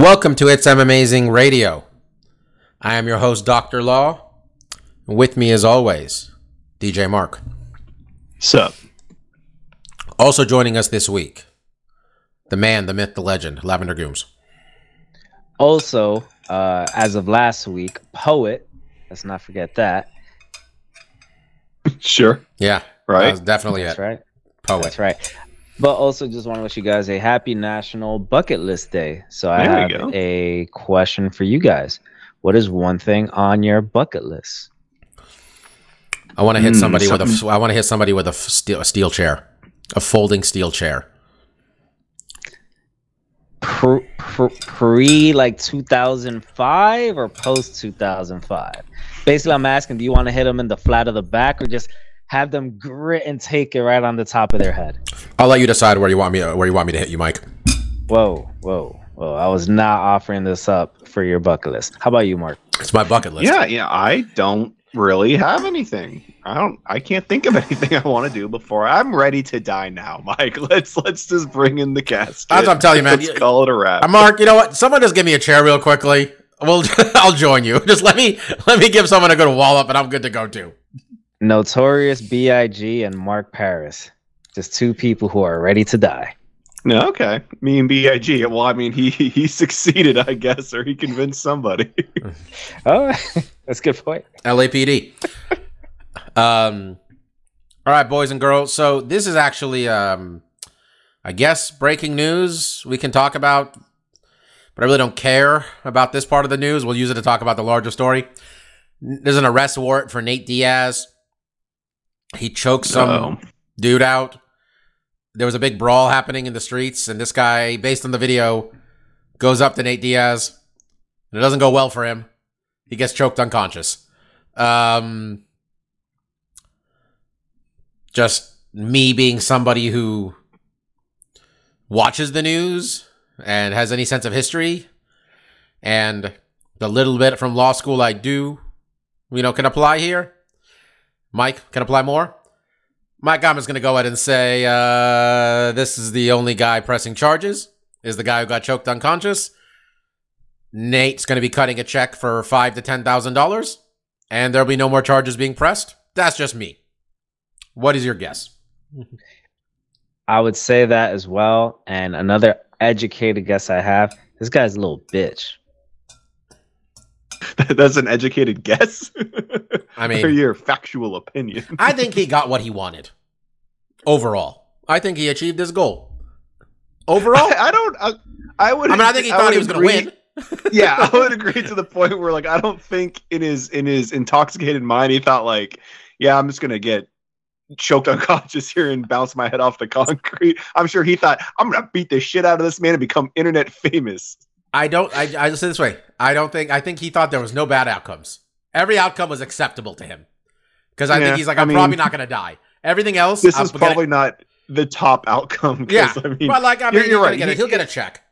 Welcome to It's M Amazing Radio. I am your host, Dr. Law. With me, as always, DJ Mark. Sup? Also joining us this week, the man, the myth, the legend, Lavender Gooms. Also, uh, as of last week, poet. Let's not forget that. Sure. Yeah, Right. that was definitely That's it. right. Poet. That's right. But also, just want to wish you guys a happy National Bucket List Day. So I There we have a question for you guys. What is one thing on your bucket list? I want to hit Hmm, somebody with a. something- I want to hit somebody with a f- steel, a steel chair, a folding steel chair. Pre, pre, pre like 2005 or post 2005? Basically, I'm asking, do you want to hit them in the flat of the back or just have them grit and take it right on the top of their head? I'll let you decide where you want me. Where you want me to hit you, Mike. Whoa, whoa, whoa! I was not offering this up for your bucket list. How about you, Mark? It's my bucket list. Yeah, yeah. I don't really have anything. I don't. I can't think of anything I want to do before I'm ready to die now, Mike. Let's let's just bring in the cast. That's what I'm telling you, man. Let's call it a wrap. Uh, Mark, you know what? Someone just give me a chair real quickly. Well, I'll join you. Just let me let me give someone a good wall up, and I'm good to go too. Notorious B.I.G. and Mark Paris. Just two people who are ready to die. no, okay. Me and Big. Well, I mean, he he succeeded, I guess, or he convinced somebody. Oh, that's a good point. LAPD. um, all right, boys and girls. So this is actually, um, I guess, breaking news. We can talk about, but I really don't care about this part of the news. We'll use it to talk about the larger story. There's an arrest warrant for Nate Diaz. He choked some Uh-oh. dude out. There was a big brawl happening in the streets, and this guy, based on the video, goes up to Nate Diaz, and it doesn't go well for him. He gets choked unconscious. Um, just me being somebody who watches the news and has any sense of history, and the little bit from law school I do, you know, can apply here. Mike can apply more. Mike Gomez is going to go ahead and say uh, this is the only guy pressing charges. Is the guy who got choked unconscious. Nate's going to be cutting a check for five to ten thousand dollars, and there'll be no more charges being pressed. That's just me. What is your guess? I would say that as well. And another educated guess I have this guy's a little bitch. That's an educated guess. I mean, your factual opinion. I think he got what he wanted. Overall, I think he achieved his goal. Overall, I, I don't. I, I would. I mean, I think he thought he was going to win. yeah, I would agree to the point where like I don't think in his in his intoxicated mind he thought like, yeah, I'm just gonna get choked unconscious here and bounce my head off the concrete. I'm sure he thought I'm gonna beat the shit out of this man and become internet famous. I don't. I, I just say this way. I don't think. I think he thought there was no bad outcomes. Every outcome was acceptable to him because I Yeah, think he's like, I I'm mean- probably not going to die. Everything else, This I'm is gonna- probably not the top outcome. yeah. I mean, but like, I mean, you're- you're right. Get a, He- he'll get a check.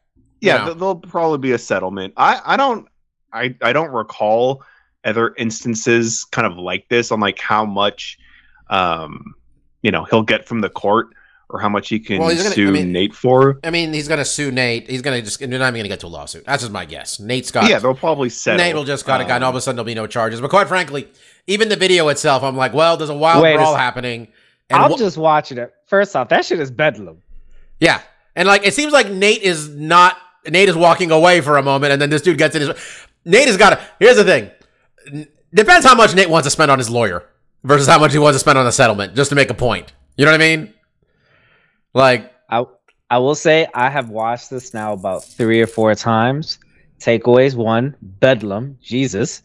yeah, you know. there'll probably be a settlement. I I don't I I don't recall other instances kind of like this on like how much um you know he'll get from the court or how much he can Well, gonna- sue I mean- Nate for. I mean, he's going to sue Nate. He's going to just. They're not even going to get to a lawsuit. That's just my guess. Nate's got. yeah, they'll probably settle. Nate will just got a guy, and all of Um, a sudden there'll be no charges. But quite frankly, even the video itself, I'm like, well, there's a wild Wait a brawl happening. And I'm wh- just watching it. First off, that shit is bedlam. yeah, and like it seems like Nate is not. Nate is walking away for a moment, and then this dude gets in his. Nate has got to. Here's the thing. N- Depends how much Nate wants to spend on his lawyer versus how much he wants to spend on a settlement, just to make a point. You know what I mean? Like, I I will say I have watched this now about three or four times. Takeaways one, Bedlam, Jesus.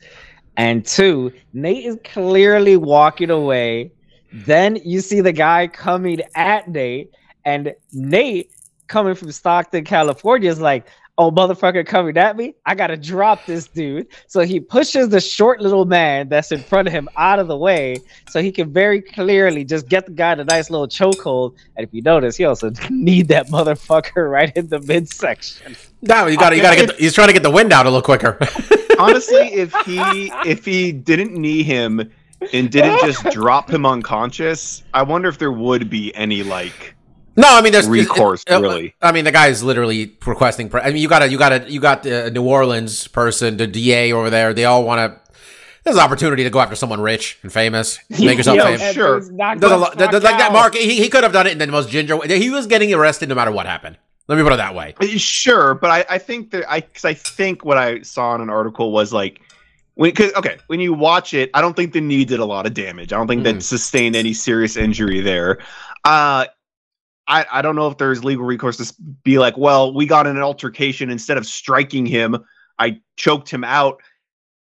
And two, Nate is clearly walking away. Then you see the guy coming at Nate, and Nate coming from Stockton, California, is like, oh motherfucker coming at me, I gotta drop this dude. So he pushes the short little man that's in front of him out of the way, so he can very clearly just get the guy in a nice little chokehold. And if you notice, he also need that motherfucker right in the midsection. No, you got to you got to get. The, he's trying to get the wind out a little quicker. Honestly, if he if he didn't knee him and didn't just drop him unconscious, I wonder if there would be any like no, I mean there's recourse. uh, really, I mean the guy is literally requesting. Pre- I mean you got to you got to you got the New Orleans person, the DA over there. They all want to. There's an opportunity to go after someone rich and famous, make yourself Yo, famous. sure. There's a lot, there- there's fuck like that. Mark. He, he could have done it in the most ginger way. He was getting arrested no matter what happened. Let me put it that way. Sure, but I, I think that I because I think what I saw in an article was like when because okay when you watch it, I don't think the knee did a lot of damage. I don't think Mm. that sustained any serious injury there. Uh, I I don't know if there's legal recourse to be like, well, we got in an altercation instead of striking him, I choked him out.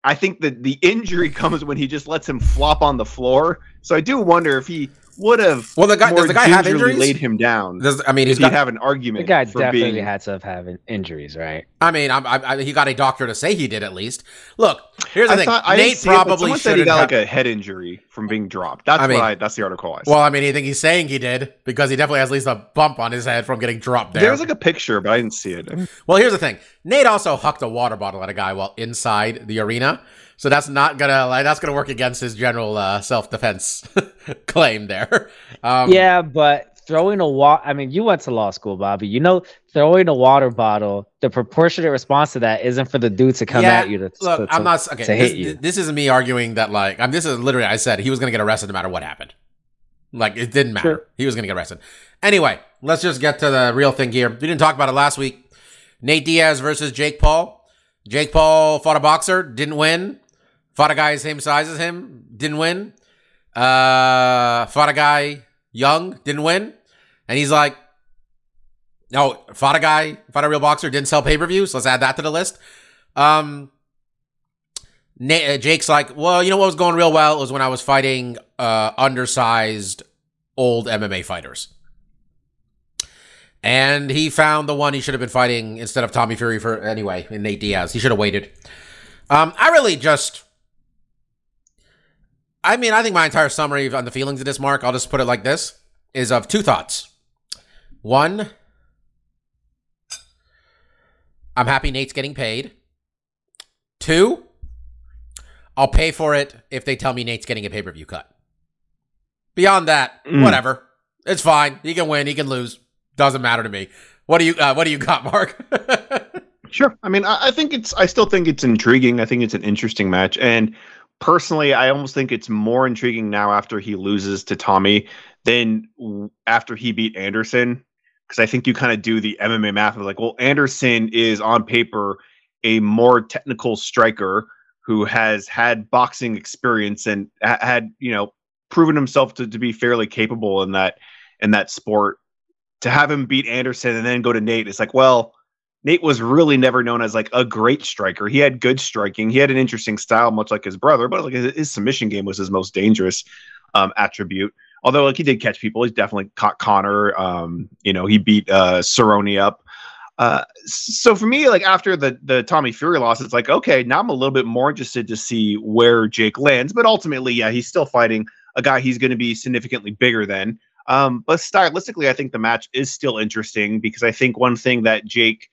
I think that the injury comes when he just lets him flop on the floor. So I do wonder if he would have Well, the guy more does the guy have injuries? laid him down. Does, I mean, he'd got. have an argument. The guy for definitely being had to have having injuries, right? I mean, I'm, I, I, he got a doctor to say he did at least. Look, here's the I thing. thought Nate see it, probably someone said he shouldn't got have. like a head injury from being dropped. That's I mean- what I. That's the article I saw. well, I mean, you think he's saying he did because he definitely has at least a bump on his head from getting dropped there. There's like a picture, but I didn't see it. Well, here's the thing. Nate also hucked a water bottle at a guy while inside the arena. So that's not gonna like that's gonna work against his general uh, self defense claim there. Um, yeah, but throwing a water. I mean, you went to law school, Bobby. You know, throwing a water bottle. The proportionate response to that isn't for the dude to come yeah, at you to. look, to- I'm not okay. to This, hit you. this isn't me arguing that like I'm. This is literally I said he was gonna get arrested no matter what happened. Like it didn't matter. Sure. He was gonna get arrested. Anyway, let's just get to the real thing here. We didn't talk about it last week. Nate Diaz versus Jake Paul. Jake Paul fought a boxer, didn't win. Fought a guy same size as him, didn't win. Uh, fought a guy young, didn't win. And he's like, no, fought a guy, fought a real boxer, didn't sell pay per views. Let's add that to the list. Um, uh, Jake's like, well, you know what was going real well it was when I was fighting uh, undersized old MMA fighters. And he found the one he should have been fighting instead of Tommy Fury for anyway, in Nate Diaz. He should have waited. Um, I really just I mean, I think my entire summary on the feelings of this, Mark, I'll just put it like this, is of two thoughts. One, I'm happy Nate's getting paid. Two, I'll pay for it if they tell me Nate's getting a pay per view cut. Beyond that, Mm. whatever. It's fine. He can win. He can lose. Doesn't matter to me. What do you uh, What do you got, Mark? Sure. I mean, I, I think it's. I still think it's intriguing. I think it's an interesting match, and personally, I almost think it's more intriguing now after he loses to Tommy than after he beat Anderson, because I think you kind of do the MMA math of like, well, Anderson is on paper a more technical striker who has had boxing experience and had you know proven himself to, to be fairly capable in that in that sport. To have him beat Anderson and then go to Nate, it's like, well. Nate was really never known as like a great striker. He had good striking. He had an interesting style, much like his brother, but like his, his submission game was his most dangerous um, attribute. Although like he did catch people, he's definitely caught Conor. Um, you know, he beat uh, Cerrone up. Uh, so for me, like after the the Tommy Fury loss, it's like okay, now I'm a little bit more interested to see where Jake lands. But ultimately, yeah, he's still fighting a guy he's going to be significantly bigger than. Um, but stylistically, I think the match is still interesting because I think one thing that Jake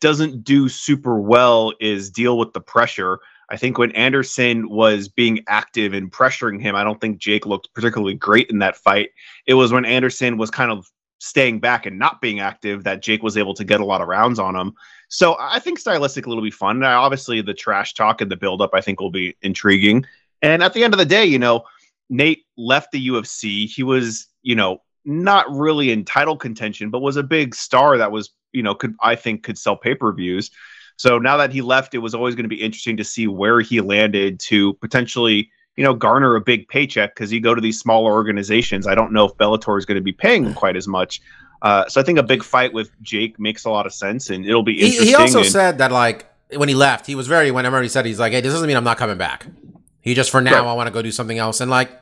doesn't do super well is deal with the pressure. I think when Anderson was being active and pressuring him, I don't think Jake looked particularly great in that fight. It was when Anderson was kind of staying back and not being active that Jake was able to get a lot of rounds on him. So I think stylistically it'll be fun. And obviously the trash talk and the buildup I think will be intriguing. And at the end of the day, you know, Nate left the UFC. He was, you know, not really in title contention, but was a big star that was, you know, could I think could sell pay-per-views. So now that he left, it was always going to be interesting to see where he landed to potentially, you know, garner a big paycheck because you go to these smaller organizations. I don't know if Bellator is going to be paying him quite as much. Uh, so I think a big fight with Jake makes a lot of sense, and it'll be he, interesting. he also and- said that like when he left, he was very whenever he said he's like, hey, this doesn't mean I'm not coming back. He just for now Right. I want to go do something else. And like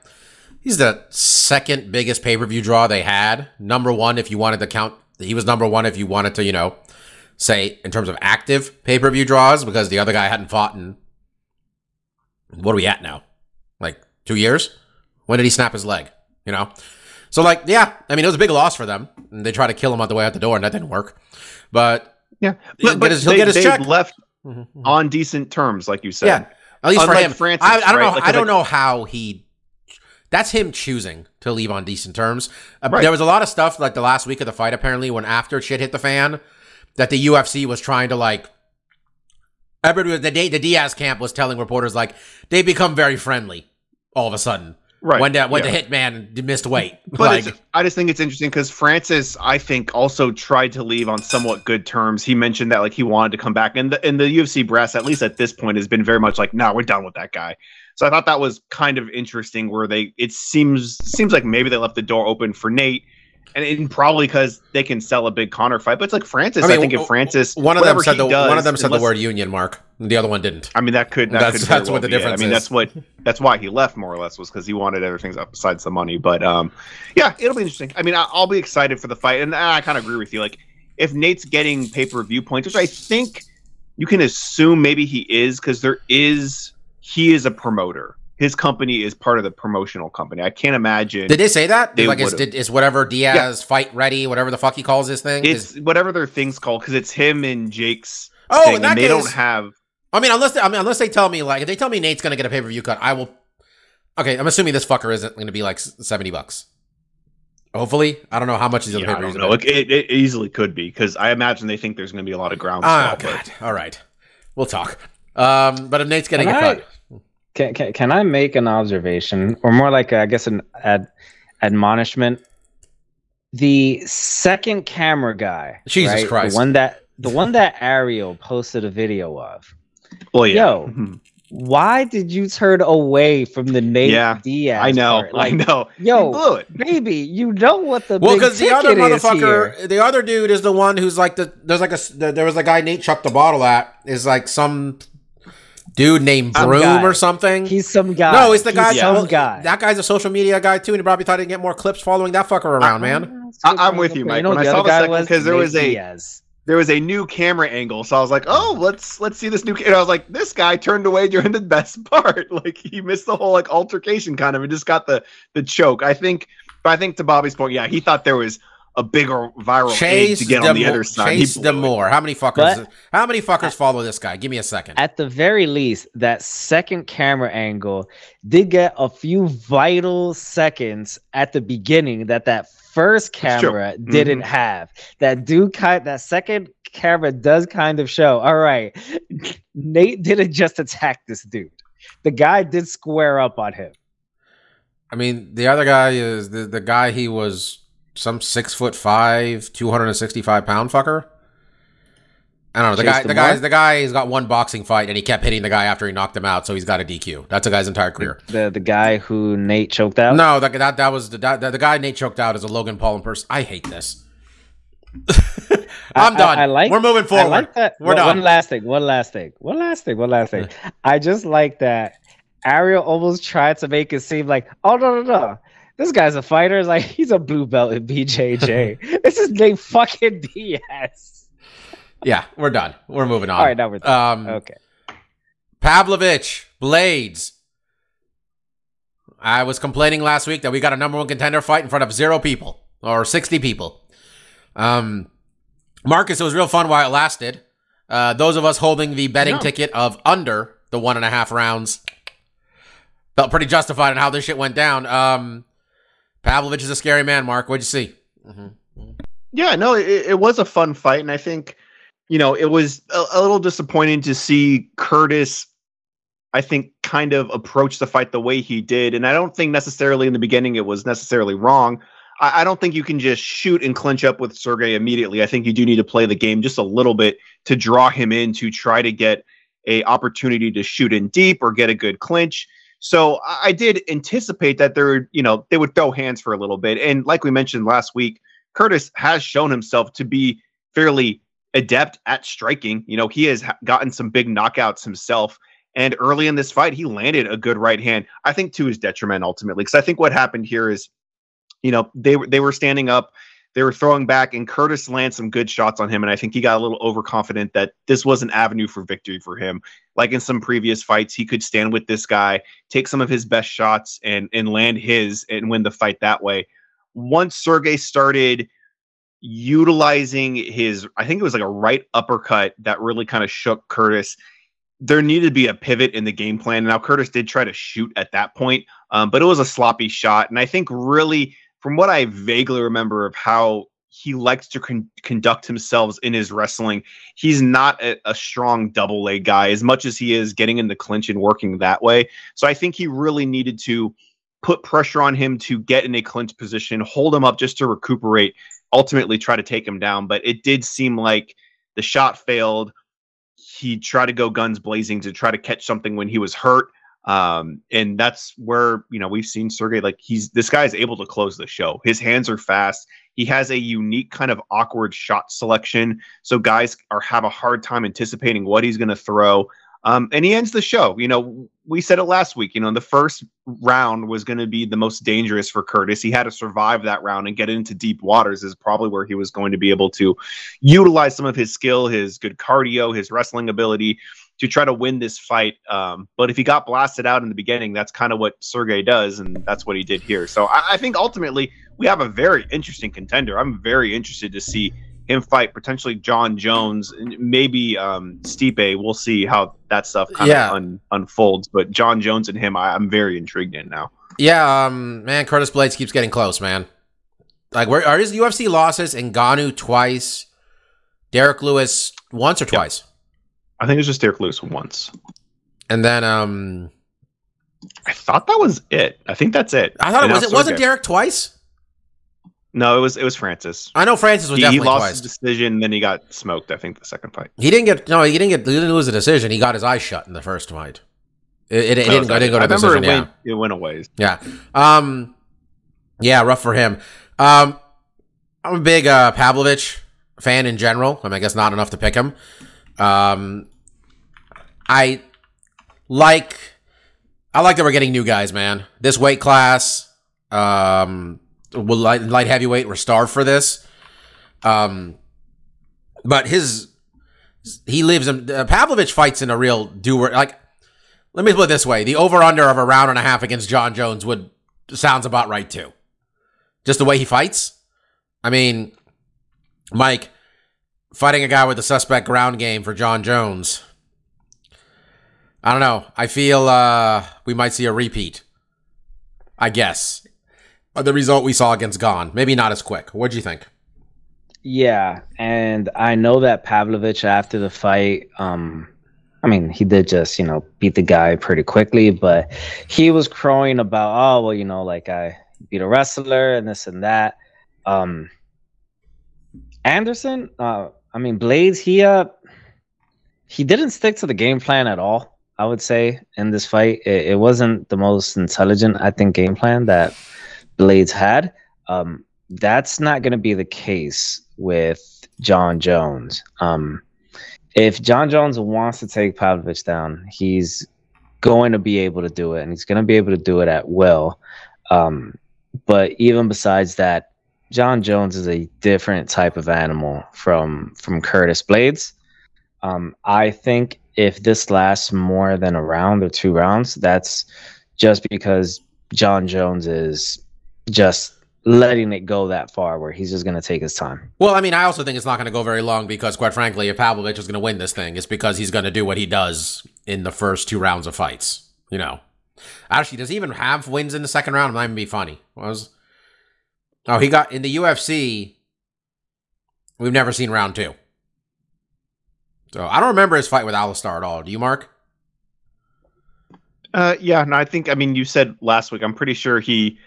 he's the second biggest pay per view draw they had. Number one, if you wanted to count He was number one if you wanted to, you know, say in terms of active pay per view draws because the other guy hadn't fought in what are we at now? Like two years? When did he snap his leg? You know? So like, yeah, I mean it was a big loss for them. And they tried to kill him on the way out the door and that didn't work. But Yeah, he'll but, get his, he'll they, get his check. left Mhm, mhm. on decent terms, like you said. Yeah. At least for him. Francis, I, I don't right? know. Like, I don't like- know how he. That's him choosing to leave on decent terms. Uh, Right. There was a lot of stuff like the last week of the fight. Apparently, when after shit hit the fan, that the UFC was trying to like. Everybody, the the Diaz camp was telling reporters like they become very friendly all of a sudden Right. when the when yeah. the hitman missed weight. But like, I just think it's interesting because Francis, I think, also tried to leave on somewhat good terms. He mentioned that like he wanted to come back, and the and the UFC brass, at least at this point, has been very much like, "No, we're done with that guy." So I thought that was kind of interesting. Where they, it seems seems like maybe they left the door open for Nate, and, probably because they can sell a big Conor fight. But it's like Francis. I, I think if Francis, one of them said the does, one of them said the word union, Mark. The other one didn't. I mean, that could that That's- could that's well what the it. difference I mean, that's what that's why he left more or less was because he wanted everything up besides the money. But um, yeah, it'll be interesting. I mean, I, I'll be excited for the fight, and I kind of agree with you. Like, if Nate's getting pay per view points, which I think you can assume maybe he is, because there is he is a promoter. His company is part of the promotional company. I can't imagine Did they say that? They like, is, did, is whatever Diaz fight ready? Whatever the fuck he calls his thing. it's is, whatever their thing's called because it's him and Jake's. oh, thing, and they case, don't have. I mean, unless they, I mean, unless they tell me like if they tell me Nate's gonna get a pay per view cut, I will. Okay, I'm assuming this fucker isn't gonna be like seventy bucks. Hopefully, I don't know how much he's on Yeah, the I pay per don't It, it, easily could be because I imagine they think there's going to be a lot of ground. Oh god! All right, we'll talk. Um, but if Nate's getting Can a I- cut, Can, can can I make an observation, or more like a, I guess an ad, admonishment? The second camera guy, Jesus right? Christ. the one that the one that Ariel posted a video of. Well, yeah. Yo, Mhm. Why did you turn away from the Nate Yeah, Diaz? I know. part? I Like, know. yo, he blew baby, you know what the well, big because the other motherfucker, the other dude is the one who's like the there's like a s- there was a guy Nate chucked the bottle at is like some dude named Some Broom guy. or something. He's some guy. no, he's the He's guy. Some well, guy. That guy's a social media guy too, and he probably thought he'd get more clips following that fucker around, man. I- I'm with you, Mike. know When I saw the second- was 'cause there was a- Diaz. There was a new camera angle, so I was like, "Oh, let's let's see this new." ca-" And I was like, "This guy turned away during the best part. Like he missed the whole like altercation, kind of, and just got the the choke." I think, but I think to Bobby's point, yeah, he thought there was a bigger viral egg Chase to get on the other side. He Chase blew. DeMoor. How many fuckers? But- how many fuckers follow this guy? Give me a second. At the very least, that second camera angle did get a few vital seconds at the beginning that that first camera didn't mm-hmm. have. That do kind that second camera does kind of show. All right, Nate didn't just attack this dude. The guy did square up on him. I mean, the other guy is the, the guy he was some six foot five, two hundred and sixty five pound fucker. I don't know. The Chase guy, the guy, the guy, has got one boxing fight, and he kept hitting the guy after he knocked him out, so he's got a DQ. That's a guy's entire career. The the guy who Nate choked out. No, that that, that was the that, the guy Nate choked out is a Logan Paul in person. I hate this. I'm I- done. I like- We're moving I forward. like that. We're one, done. One last thing. One last thing. One last thing. One last thing. I just like that Ariel almost tried to make it seem like, oh no no no, this guy's a fighter. It's like he's a blue belt in BJJ. this is named fucking Diaz. yeah, we're done. We're moving on. All right, now we're done. Um, okay. Pavlovich, Blaydes. I was complaining last week that we got a number one contender fight in front of zero people or 60 people. Um, Marcus, it was real fun while it lasted. Uh, those of us holding the betting Yeah. ticket of under the one and a half rounds felt pretty justified in how this shit went down. Um, Pavlovich is a scary man, Mark. What'd you see? Mm-hmm. Yeah, no, it, it was a fun fight, and I think, you know, it was a, a little disappointing to see Curtis. I think kind of approach the fight the way he did, and I don't think necessarily in the beginning it was necessarily wrong. I, I don't think you can just shoot and clinch up with Sergei immediately. I think you do need to play the game just a little bit to draw him in to try to get a opportunity to shoot in deep or get a good clinch. So I did anticipate that there, you know, they would throw hands for a little bit, and like we mentioned last week, Curtis has shown himself to be fairly adept at striking. You know, he has gotten some big knockouts himself. And early in this fight, he landed a good right hand. I think to his detriment ultimately, because I think what happened here is, you know, they they were standing up. They were throwing back, and Curtis landed some good shots on him. And I think he got a little overconfident that this was an avenue for victory for him. Like in some previous fights, he could stand with this guy, take some of his best shots, and and land his and win the fight that way. Once Sergei started utilizing his, I think it was like a right uppercut that really kind of shook Curtis. There needed to be a pivot in the game plan. Now Curtis did try to shoot at that point, um, but it was a sloppy shot, and I think really from what I vaguely remember of how he likes to con- conduct himself in his wrestling, he's not a, a strong double leg guy as much as he is getting in the clinch and working that way. So I think he really needed to put pressure on him to get in a clinch position, hold him up just to recuperate, ultimately try to take him down. But it did seem like the shot failed. He tried to go guns blazing to try to catch something when he was hurt. Um, and that's where you know we've seen Sergei like he's this guy is able to close the show. His hands are fast. He has a unique kind of awkward shot selection, so guys are have a hard time anticipating what he's going to throw. Um, and he ends the show. You know, we said it last week. You know, the first round was going to be the most dangerous for Curtis. He had to survive that round and get into deep waters. Is probably where he was going to be able to utilize some of his skill, his good cardio, his wrestling ability to try to win this fight. Um, but if he got blasted out in the beginning, that's kind of what Sergei does, and that's what he did here. So I, I think ultimately we have a very interesting contender. I'm very interested to see him fight potentially Jon Jones, maybe um, Stipe. We'll see how that stuff kind Yeah. of un- unfolds. But Jon Jones and him, I, I'm very intrigued in now. Yeah, um, man, Curtis Blaydes keeps getting close, man. Like, where are his UFC losses? Ngannou twice, Derrick Lewis once or twice, I think it was just Derrick Lewis once. and then um, I thought that was it. I think that's it. I thought it was it wasn't. Derrick twice. No, it was it was Francis. I know Francis was He, he lost twice. his decision, then he got smoked. I think the second fight. He didn't get no, he didn't get he didn't lose a decision. He got his eyes shut in the first fight. It, it, it Oh, didn't, that didn't go to I remember decision. it Yeah. went it went away. Yeah. Um yeah, rough for him. Um I'm a big uh Pavlovich fan in general. I mean I guess not enough to pick him. Um I like I like that we're getting new guys, man. This weight class, um will light, light heavyweight, we're starved for this. Um but his he lives in uh, Pavlovich fights in a real doer like let me put it this way: the over/under of a round and a half against Jon Jones would sounds about right too. Just the way he fights. I mean, Mike fighting a guy with a suspect ground game for Jon Jones. I don't know. I feel uh, we might see a repeat. I guess the result we saw against Gane. Maybe not as quick. What'd you think? Yeah, and I know that Pavlovich after the fight, um, I mean, he did just you know beat the guy pretty quickly, but he was crowing about, oh well, you know, like I beat a wrestler and this and that. Um, Anderson, uh, I mean Blaydes, he uh, he didn't stick to the game plan at all. I would say in this fight, it, it wasn't the most intelligent, I think, game plan that Blaydes had. Um, that's not going to be the case with Jon Jones. Um, if Jon Jones wants to take Pavlovich down, he's going to be able to do it, and he's going to be able to do it at will. Um, but even besides that, Jon Jones is a different type of animal from from Curtis Blaydes. Um, I think if this lasts more than a round or two rounds, that's just because Jon Jones is just letting it go that far where he's just going to take his time. Well, I mean, I also think it's not going to go very long because, quite frankly, if Pavlovich is going to win this thing, it's because he's going to do what he does in the first two rounds of fights. You know, actually, does he even have wins in the second round? It might even be funny. Was oh, he got in the UFC. We've never seen round two, so I don't remember his fight with Alistair at all. Do you, Mark? Uh, yeah, no, I think I mean you said last week. I'm pretty sure he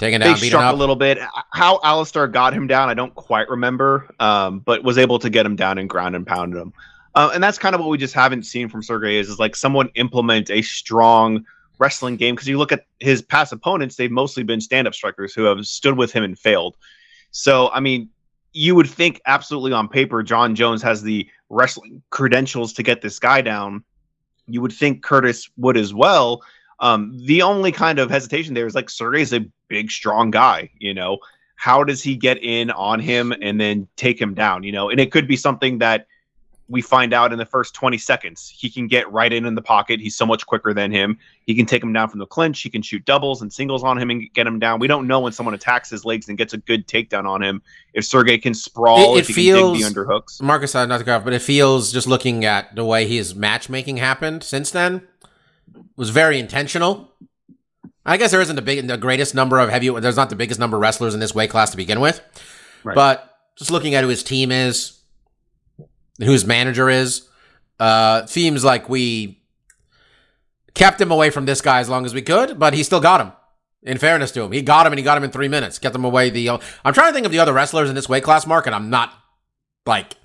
Taking they down, beating struck up. a little bit. How Alistair got him down, I don't quite remember, um, but was able to get him down and ground and pounded him. Uh, and that's kind of what we just haven't seen from Sergei is, is like someone implement a strong wrestling game because you look at his past opponents, they've mostly been stand-up strikers who have stood with him and failed. So I mean, you would think absolutely on paper Jon Jones has the wrestling credentials to get this guy down. You would think Curtis would as well. Um, the only kind of hesitation there is like Sergei's a big, strong guy. You know, how does he get in on him and then take him down? You know, and it could be something that we find out in the first 20 seconds. He can get right in in the pocket. He's so much quicker than him. He can take him down from the clinch. He can shoot doubles and singles on him and get him down. We don't know when someone attacks his legs and gets a good takedown on him. If Sergei can sprawl, It- it if he can dig feels- the underhooks. Marcus, uh, not to go off, but it feels just looking at the way his matchmaking happened since then was very intentional. I guess there isn't the big, the greatest number of heavy. There's not the biggest number of wrestlers in this weight class to begin with, Right. but just looking at who his team is, who his manager is, uh, seems like we kept him away from this guy as long as we could, but he still got him. In fairness to him, he got him and he got him in three minutes. Kept him away. The I'm trying to think of the other wrestlers in this weight class, Mark, and I'm not like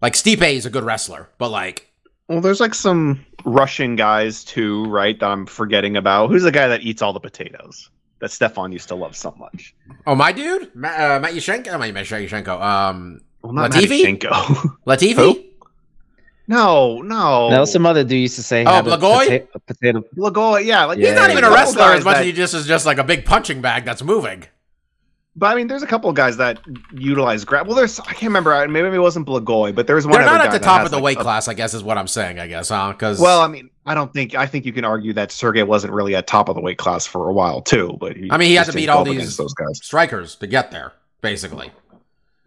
like Stipe is a good wrestler, but like Well, there's like some Russian guys too, right? That I'm forgetting about. Who's the guy that eats all the potatoes? That Stefan used to love so much. oh my dude, Matt, uh, Matt Yushenko, uh, Matt Yushenko, um, Well, not Latifi? Matyushenko. Latifi. Who? no, no. Now some other dude used to say Oh, have Blagoy? potato. Lagoa, yeah, like He's He's not Yeah, even yeah. a wrestler as much that- as he just is just like a big punching bag that's moving. But I mean, there's a couple of guys that utilize grab. Well, there's I can't remember. Maybe it wasn't Blagoy, but there's one. They're other not guy at the top of the like, weight a- class, I guess, is what I'm saying. I guess, huh? Because Well, I mean, I don't think I think you can argue that Sergei wasn't really at top of the weight class for a while too. But he I mean, he had to beat all these- those guys. strikers to get there, basically.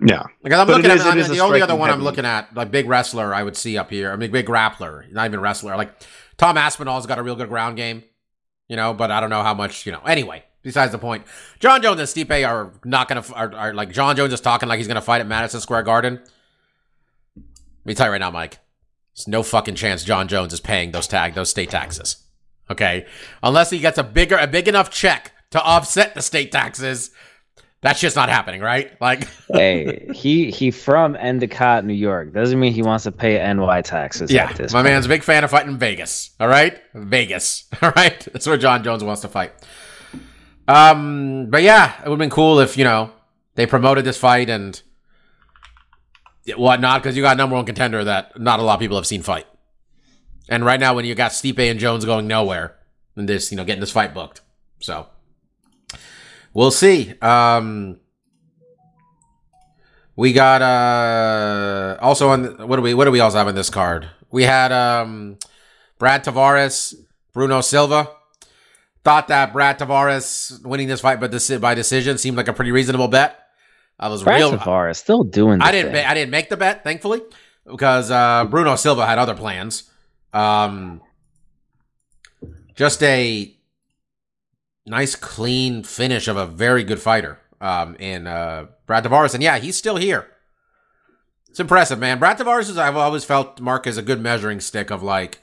Yeah, Like I'm But looking at is- I it mean, is the only other one I'm looking at, like big wrestler, I would see up here. I mean, big grappler, not even wrestler. Like Tom Aspinall's got a real good ground game, you know, but I don't know how much, you know. Anyway, besides the point, Jon Jones and Stipe are not gonna are, are like Jon Jones is talking like he's gonna fight at Madison Square Garden. Let me tell you right now, Mike, there's no fucking chance Jon Jones is paying those tag those state taxes. Okay, unless he gets a bigger a big enough check to offset the state taxes. That's just not happening, right? Like. hey, he he from Endicott, New York. Doesn't mean he wants to pay NY taxes. Yeah, my point. man's a big fan of fighting Vegas. All right, Vegas. All right, that's where Jon Jones wants to fight. Um, but yeah, it would have been cool if you know they promoted this fight and whatnot because you got number one contender that not a lot of people have seen fight. And right now, when you got Stipe and Jones going nowhere, and this, you know, getting this fight booked, so we'll see. Um, we got uh also on what do we what do we also have in this card? We had um Brad Tavares, Bruno Silva. Thought that Brad Tavares winning this fight by, deci- by decision seemed like a pretty reasonable bet. I was Brad real. Tavares still doing. I didn't. thing. I didn't make the bet, thankfully, because uh, Bruno Silva had other plans. Um, just a nice, clean finish of a very good fighter um, in uh, Brad Tavares, and yeah, he's still here. It's impressive, man. Brad Tavares is. I've always felt Mark is a good measuring stick of like,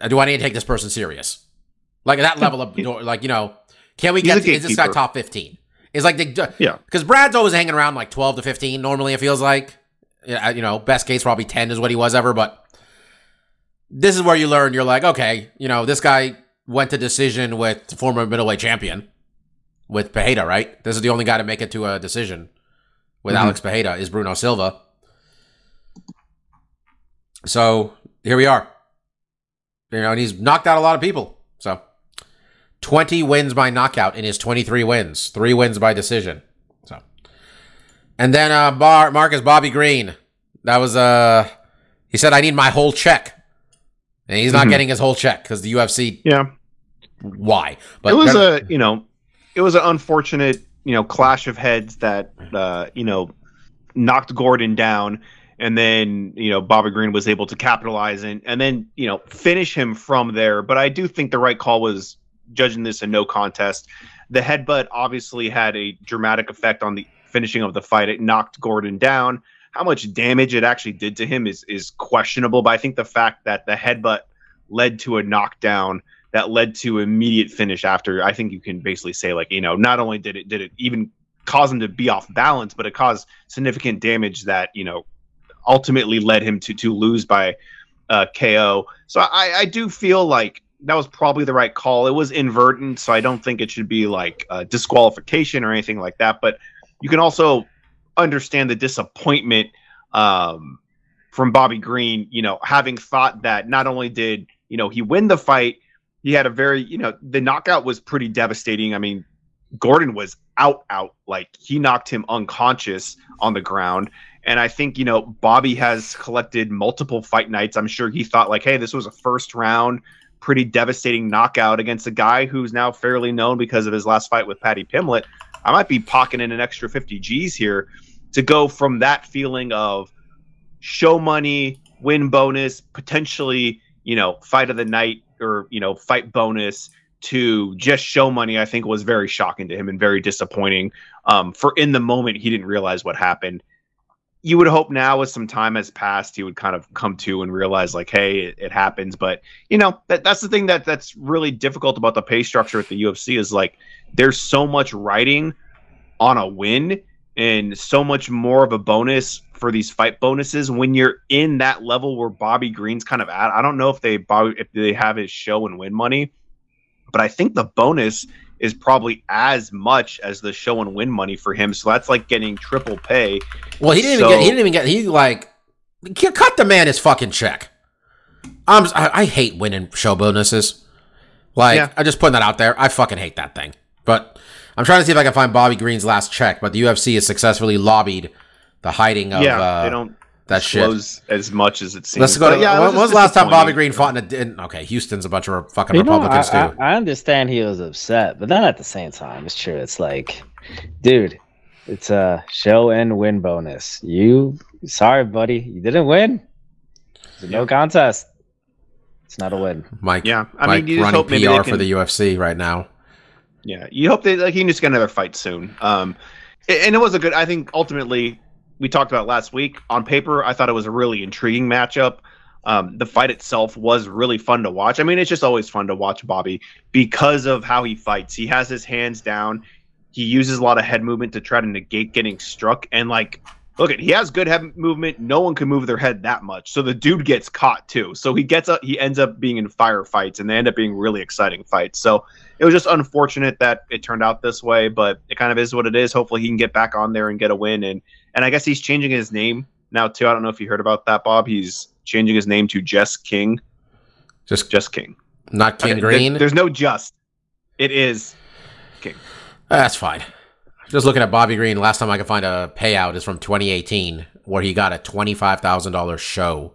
uh, do I need to take this person serious? Like at that level of like you know, can we He's get a is this guy top fifteen? It's like the Yeah. because Brad's always hanging around like 12 to 15. Normally, it feels like, yeah, you know, best case probably 10 is what he was ever. But this is where you learn. You're like, okay, you know, this guy went to decision with former middleweight champion with Pereira, right? This is the only guy to make it to a decision with Mhm. Alex Pereira is Bruno Silva. So here we are. You know, and he's knocked out a lot of people. So 20 wins by knockout in his 23 wins, three wins by decision. So, and then uh, Bar- Marcus Bobby Green. That was uh, he said I need my whole check, and he's not Mhm. getting his whole check because the UFC. Yeah. Why? But it was a you know it was an unfortunate you know clash of heads that uh you know knocked gordon down and then you know bobby green was able to capitalize and and then you know finish him from there but i do think the right call was judging this a no contest the headbutt obviously had a dramatic effect on the finishing of the fight it knocked gordon down how much damage it actually did to him is is questionable but i think the fact that the headbutt led to a knockdown that led to immediate finish after i think you can basically say like you know not only did it did it even cause him to be off balance but it caused significant damage that you know ultimately led him to to lose by uh ko so i i do feel like that was probably the right call. It was invertent so i don't think it should be like disqualification or anything like that but you can also understand the disappointment um from bobby green you know having thought that not only did you know he win the fight he had a very you know the knockout was pretty devastating. I mean gordon was out out like he knocked him unconscious on the ground. And i think you know bobby has collected multiple fight nights. I'm sure he thought like hey this was a first round pretty devastating knockout against a guy who's now fairly known because of his last fight with paddy pimblett i might be pocketing an extra 50 g's here to go from that feeling of show money win bonus potentially you know fight of the night or you know fight bonus to just show money, I think was very shocking to him and very disappointing. Um, for in the moment, he didn't realize what happened. You would hope now, as some time has passed, he would kind of come to and realize, like, hey, it, it happens. But you know, that that's the thing that that's really difficult about the pay structure at the UFC is like there's so much writing on a win and so much more of a bonus for these fight bonuses when you're in that level where Bobby Green's kind of at. I don't know if they Bobby, if they have his show and win money but I think the bonus is probably as much as the show and win money for him. So that's like getting triple pay. Well, he didn't So- even get. He didn't even get. He like cut the man his fucking check. I'm. I, I hate winning show bonuses. Like Yeah. I just putting that out there. I fucking hate that thing. But I'm trying to see if I can find Bobby Green's last check. But the UFC has successfully lobbied the hiding of yeah, uh, they don't that shit. disclose as much as it seems. Let's go. To, yeah, it when was was the last time Bobby. Green fought in a? In, okay, Houston's a bunch of fucking You know, Republicans I, too. I, I understand he was upset, but then at the same time, it's true. It's like, dude, it's a show and win bonus. You, sorry, buddy, you didn't win. It's a no contest. It's not a win. Mike, Yeah, I Mike mean, you just running hope maybe PR can, for the UFC right now. Yeah, you hope they like he can just get another fight soon. Um, and it was a good. I think ultimately we talked about last week on paper. I thought it was a really intriguing matchup. Um, the fight itself was really fun to watch. I mean, it's just always fun to watch Bobby because of how he fights. He has his hands down. He uses a lot of head movement to try to negate getting struck. And like, look at he has good head movement. No one can move their head that much, so the dude gets caught too. So he gets up. He ends up being in firefights, and they end up being really exciting fights. So it was just unfortunate that it turned out this way, but it kind of is what it is. Hopefully, he can get back on there and get a win. And and I guess he's changing his name now too. I don't know if you heard about that, Bob. He's changing his name to Jess King. Just Jess King. not King Okay, there- Green. there's no just. It is King. Ah, that's fine. Just looking at Bobby Green, last time I could find a payout is from 2018, where he got a $25,000 show,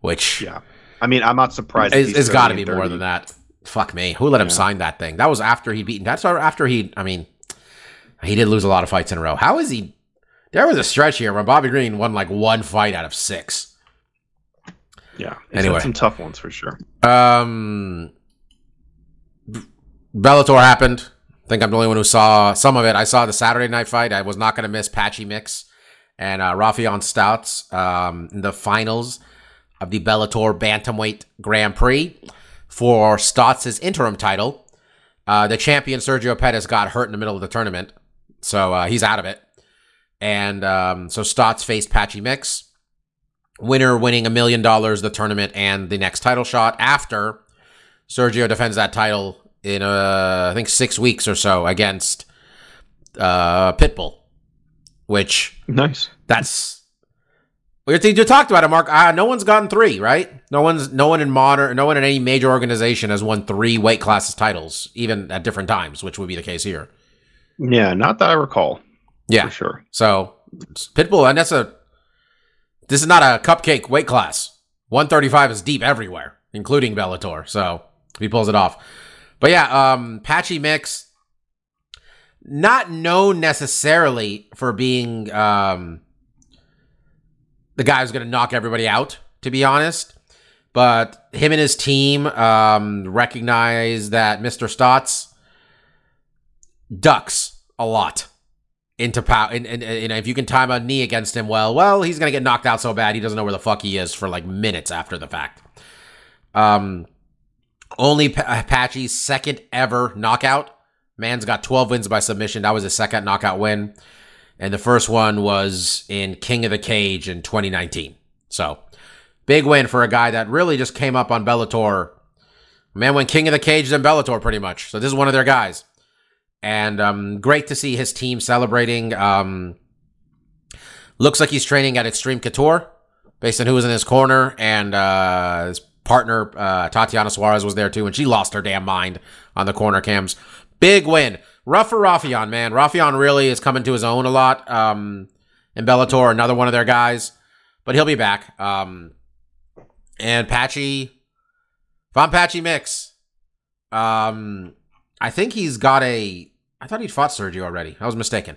which Yeah. I mean, I'm not surprised. he's it's got to be more than that. Fuck me. Who let him Yeah. sign that thing? That was after he beaten. That's after he, I mean, he did lose a lot of fights in a row. How is he? There was a stretch here where Bobby Green won like one fight out of six. Yeah. Anyway. some tough ones for sure. Um, Bellator happened. I think I'm the only one who saw some of it. I saw the Saturday night fight. I was not going to miss Patchy Mix and uh, Raufeon Stots um, in the finals of the Bellator Bantamweight Grand Prix for Stots' interim title. Uh, the champion Sergio Pettis got hurt in the middle of the tournament, so uh, he's out of it. And um, so Stots faced Patchy Mix winner winning a million dollars the tournament and the next title shot after Sergio defends that title in uh, I think six weeks or so against uh, Pitbull, which Nice. that's you talked about it, Mark. Uh, no one's gotten three, right? No one's no one in modern, no one in any major organization has won three weight classes titles, even at different times, which would be the case here. Yeah, not that I recall. Yeah, For sure. So Pitbull, and that's a this is not a cupcake weight class. 135 is deep everywhere, including Bellator. So he pulls it off. But yeah, um, Patchy Mix, not known necessarily for being um, the guy who's going to knock everybody out, to be honest. But him and his team um, recognize that Mr. Stots ducks a lot into power. And, and, and if you can time a knee against him well, well, he's gonna get knocked out so bad he doesn't know where the fuck he is for like minutes after the fact. Um, only pa- Apache's second ever knockout. Man's got 12 wins by submission. That was his second knockout win. And the first one was in King of the Cage in 2019. So, big win for a guy that really just came up on Bellator. Man went King of the Cage then Bellator pretty much. So, this is one of their guys and um, great to see his team celebrating. Um, looks like he's training at Extreme Couture, based on who was in his corner, and uh, his partner uh, Tatiana Suarez was there too, and she lost her damn mind on the corner cams. Big win. Rough for Raufeon, man. Raufeon really is coming to his own a lot. Um, and Bellator, another one of their guys, but he'll be back. Um, and Patchy, Von Patchy Mix. Um, I think he's got a. I thought he'd fought Sergio already. I was mistaken.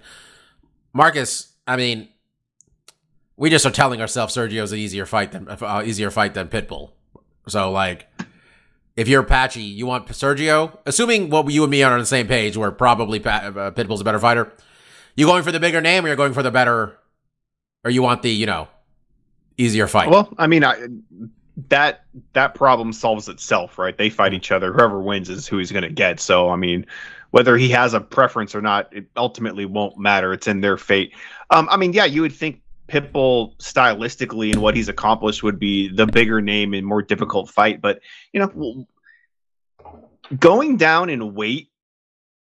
Marcus, I mean, we just are telling ourselves Sergio's an easier fight than uh, easier fight than Pitbull. So like, if you're Patchy, you want Sergio. Assuming what you and me are on the same page, where probably uh, Pitbull's a better fighter. You going for the bigger name, or you're going for the better, or you want the you know easier fight? Well, I mean, I, that that problem solves itself, right? They fight each other. Whoever wins is who he's going to get. So, I mean, whether he has a preference or not, it ultimately won't matter. It's in their fate. Um, I mean, yeah, you would think Pitbull stylistically and what he's accomplished would be the bigger name and more difficult fight, but you know, going down in weight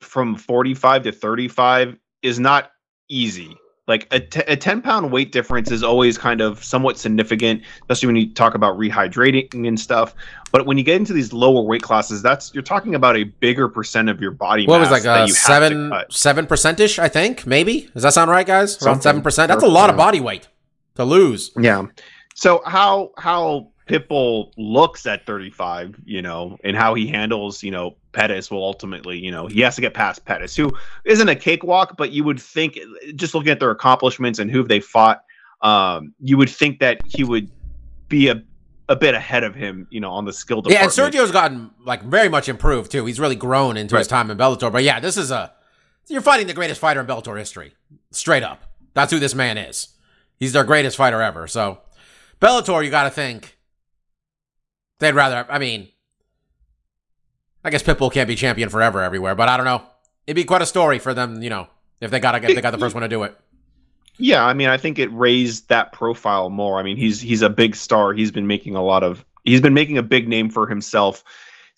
from 45 to 35 is not easy. Like a, t- a 10 pound weight difference is always kind of somewhat significant, especially when you talk about rehydrating and stuff. But when you get into these lower weight classes, that's you're talking about a bigger percent of your body what mass was like that uh, you seven seven percentish? I think maybe. Does that sound right, guys? Around seven percent. That's a lot of body weight to lose. Yeah. So how how Pitbull looks at 35, you know, and how he handles, you know, Pettis will ultimately, you know, he has to get past Pettis, who isn't a cakewalk, but you would think, just looking at their accomplishments and who they fought, um, you would think that he would be a a bit ahead of him, you know, on the skill Yeah, and Sergio's gotten like very much improved too. He's really grown into his time in Bellator. But yeah, this is a you're fighting the greatest fighter in Bellator history. Straight up. That's who this man is. He's their greatest fighter ever. So Bellator, you gotta think. They'd rather I mean I guess Pitbull can't be champion forever everywhere, but I don't know. It'd be quite a story for them, you know, if they gotta if they got the first one to do it. Yeah, I mean, I think it raised that profile more. I mean, he's he's a big star. He's been making a lot of he's been making a big name for himself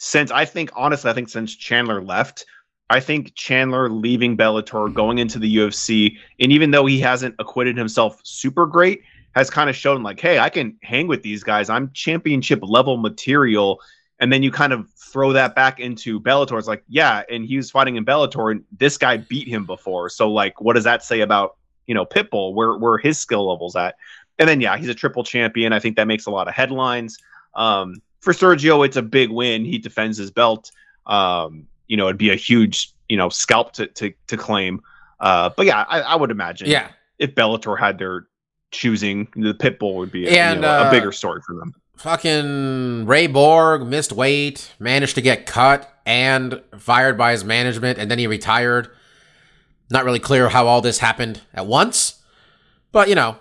since I think honestly, I think since Chandler left. I think Chandler leaving Bellator, going into the UFC, and even though he hasn't acquitted himself super great, has kind of shown like, hey, I can hang with these guys. I'm championship level material. And then you kind of throw that back into Bellator. It's like, yeah, and he was fighting in Bellator, and this guy beat him before. So, like, what does that say about you know Pitbull, where where his skill levels at? And then yeah, he's a triple champion. I think that makes a lot of headlines. Um, for Sergio, it's a big win. He defends his belt. Um, you know, it'd be a huge you know scalp to to, to claim. Uh, but yeah, I, I would imagine Yeah. if Bellator had their choosing, the pit bull would be a, And, you know, uh, a bigger story for them. Fucking Ray Borg missed weight, managed to get cut and fired by his management, and then he retired. Not really clear how all this happened at once, but you know,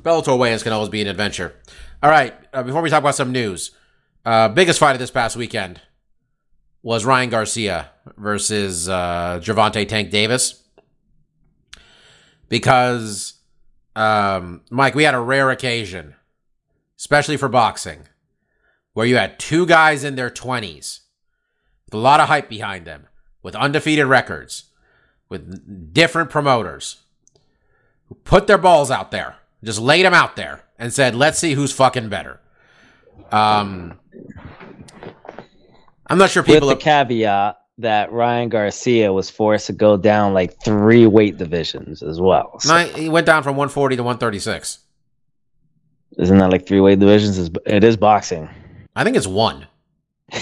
Bellator weigh-ins can always be an adventure. All right, uh, before we talk about some news, uh, biggest fight of this past weekend was Ryan Garcia versus uh, Gervonta Tank Davis. Because, um, Mike, we had a rare occasion especially for boxing, where you had two guys in their 20s with a lot of hype behind them, with undefeated records, with different promoters, who put their balls out there, just laid them out there, and said, let's see who's fucking better. Um, I'm not sure With people the are. caveat that Ryan Garcia was forced to go down like three weight divisions as well. So No, he went down from 140 to 136. isn't that like three weight divisions? It is boxing. I think it's one.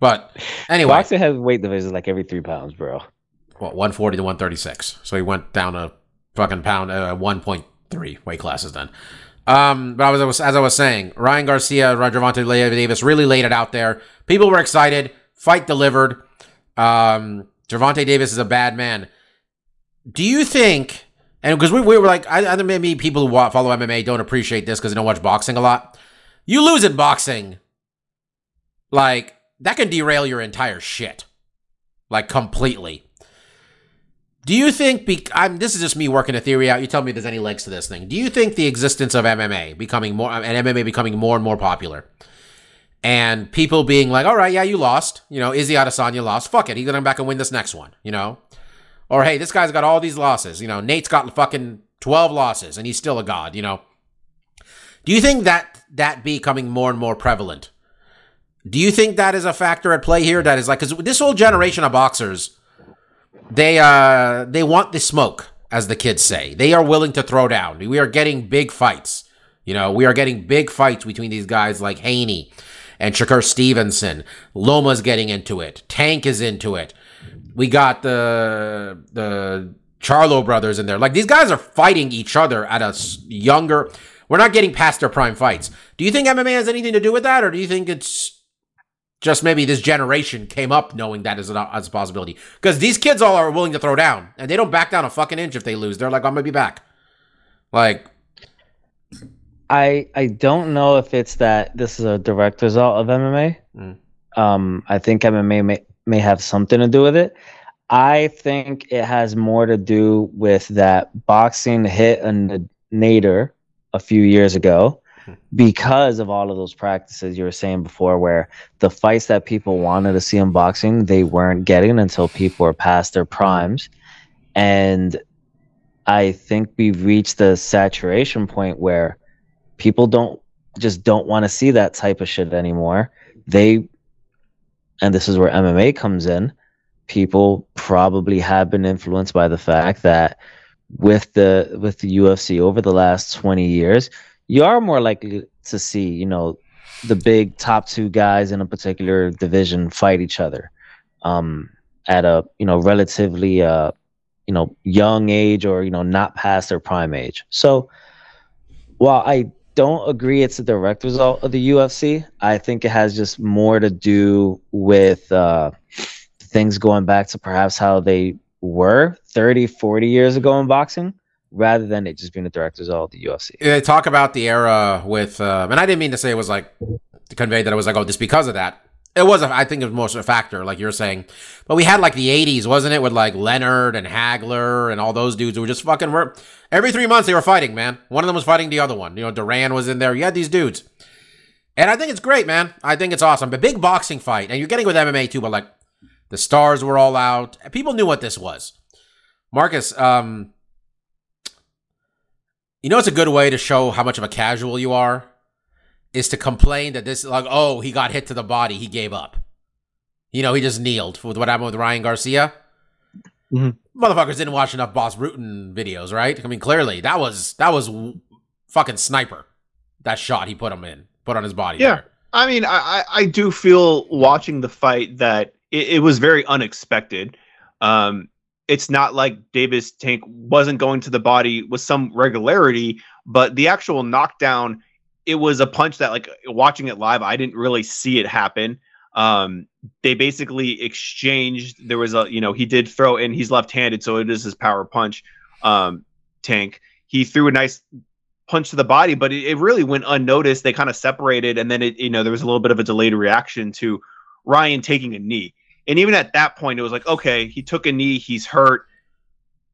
But anyway, Boxing has weight divisions like every three pounds, bro. what 140 to 136 so he went down a fucking pound uh, 1.3 weight classes then um but I was, I was as i was saying ryan garcia Roger Gervonta davis really laid it out there people were excited fight delivered um Gervonta davis is a bad man do you think and because we, we were like i, think maybe people who follow mma don't appreciate this because they don't watch boxing a lot you lose in boxing like that can derail your entire shit like completely do you think? Be- I'm, this is just me working a theory out. You tell me if there's any legs to this thing. Do you think the existence of MMA becoming more and MMA becoming more and more popular, and people being like, "All right, yeah, you lost. You know, Izzy Adesanya lost. Fuck it, he's gonna come back and win this next one." You know, or hey, this guy's got all these losses. You know, Nate's got fucking twelve losses and he's still a god. You know, do you think that that becoming more and more prevalent? Do you think that is a factor at play here? That is like because this whole generation of boxers they uh they want the smoke, as the kids say. They are willing to throw down. We are getting big fights. You know, we are getting big fights between these guys like Haney and Shakur Stevenson. Loma's getting into it. Tank is into it. We got the the Charlo brothers in there. Like these guys are fighting each other at a younger. We're not getting past their prime fights. Do you think MMA has anything to do with that, or do you think it's just maybe this generation came up knowing that as a possibility? Because these kids all are willing to throw down, and they don't back down a fucking inch if they lose. They're like, I'm gonna be back. Like, I I don't know if it's that this is a direct result of MMA. Mm. Um, I think MMA may may have something to do with it. I think it has more to do with that boxing hit a nader a few years ago because of all of those practices you were saying before where the fights that people wanted to see in boxing they weren't getting until people were past their primes and i think we've reached the saturation point where people don't just don't want to see that type of shit anymore. They and this is where mma comes in people probably have been influenced by the fact that with the with the UFC over the last 20 years you are more likely to see you know the big top two guys in a particular division fight each other um at a you know relatively uh you know young age or you know not past their prime age. So while I don't agree it's a direct result of the UFC, I think it has just more to do with uh, things going back to perhaps how they were 30, 40 years ago in boxing, rather than it just being a direct result of the UFC. they talk about the era with, um, and I didn't mean to say it was like to convey that it was like, oh, just because of that. It was, a, I think, it was most a factor, like you're saying. But we had like the '80s, wasn't it, with like Leonard and Hagler and all those dudes who were just fucking. Were, every three months they were fighting, man. One of them was fighting the other one. You know, Duran was in there. You had these dudes, and I think it's great, man. I think it's awesome. But big boxing fight, and you're getting with MMA too. But like, the stars were all out. People knew what this was. Marcus, um, you know, it's a good way to show how much of a casual you are is to complain that this, like, oh, he got hit to the body, he gave up. You know, he just kneeled with what happened with Ryan Garcia. Mhm. Motherfuckers didn't watch enough Bas Rutten videos, right? I mean, clearly that was that was fucking sniper. That shot he put him in, put on his body. Yeah. there. I mean, I, I I do feel watching the fight that it, it was very unexpected. Um, it's not like Davis Tank wasn't going to the body with some regularity, but the actual knockdown, it was a punch that, like, watching it live, I didn't really see it happen. Um, they basically exchanged. There was a, you know, he did throw in. He's left-handed, so it is his power punch. Um, Tank. He threw a nice punch to the body, but it, it really went unnoticed. They kind of separated, and then it, you know, there was a little bit of a delayed reaction to Ryan taking a knee. And even at that point, it was like, okay, he took a knee, he's hurt,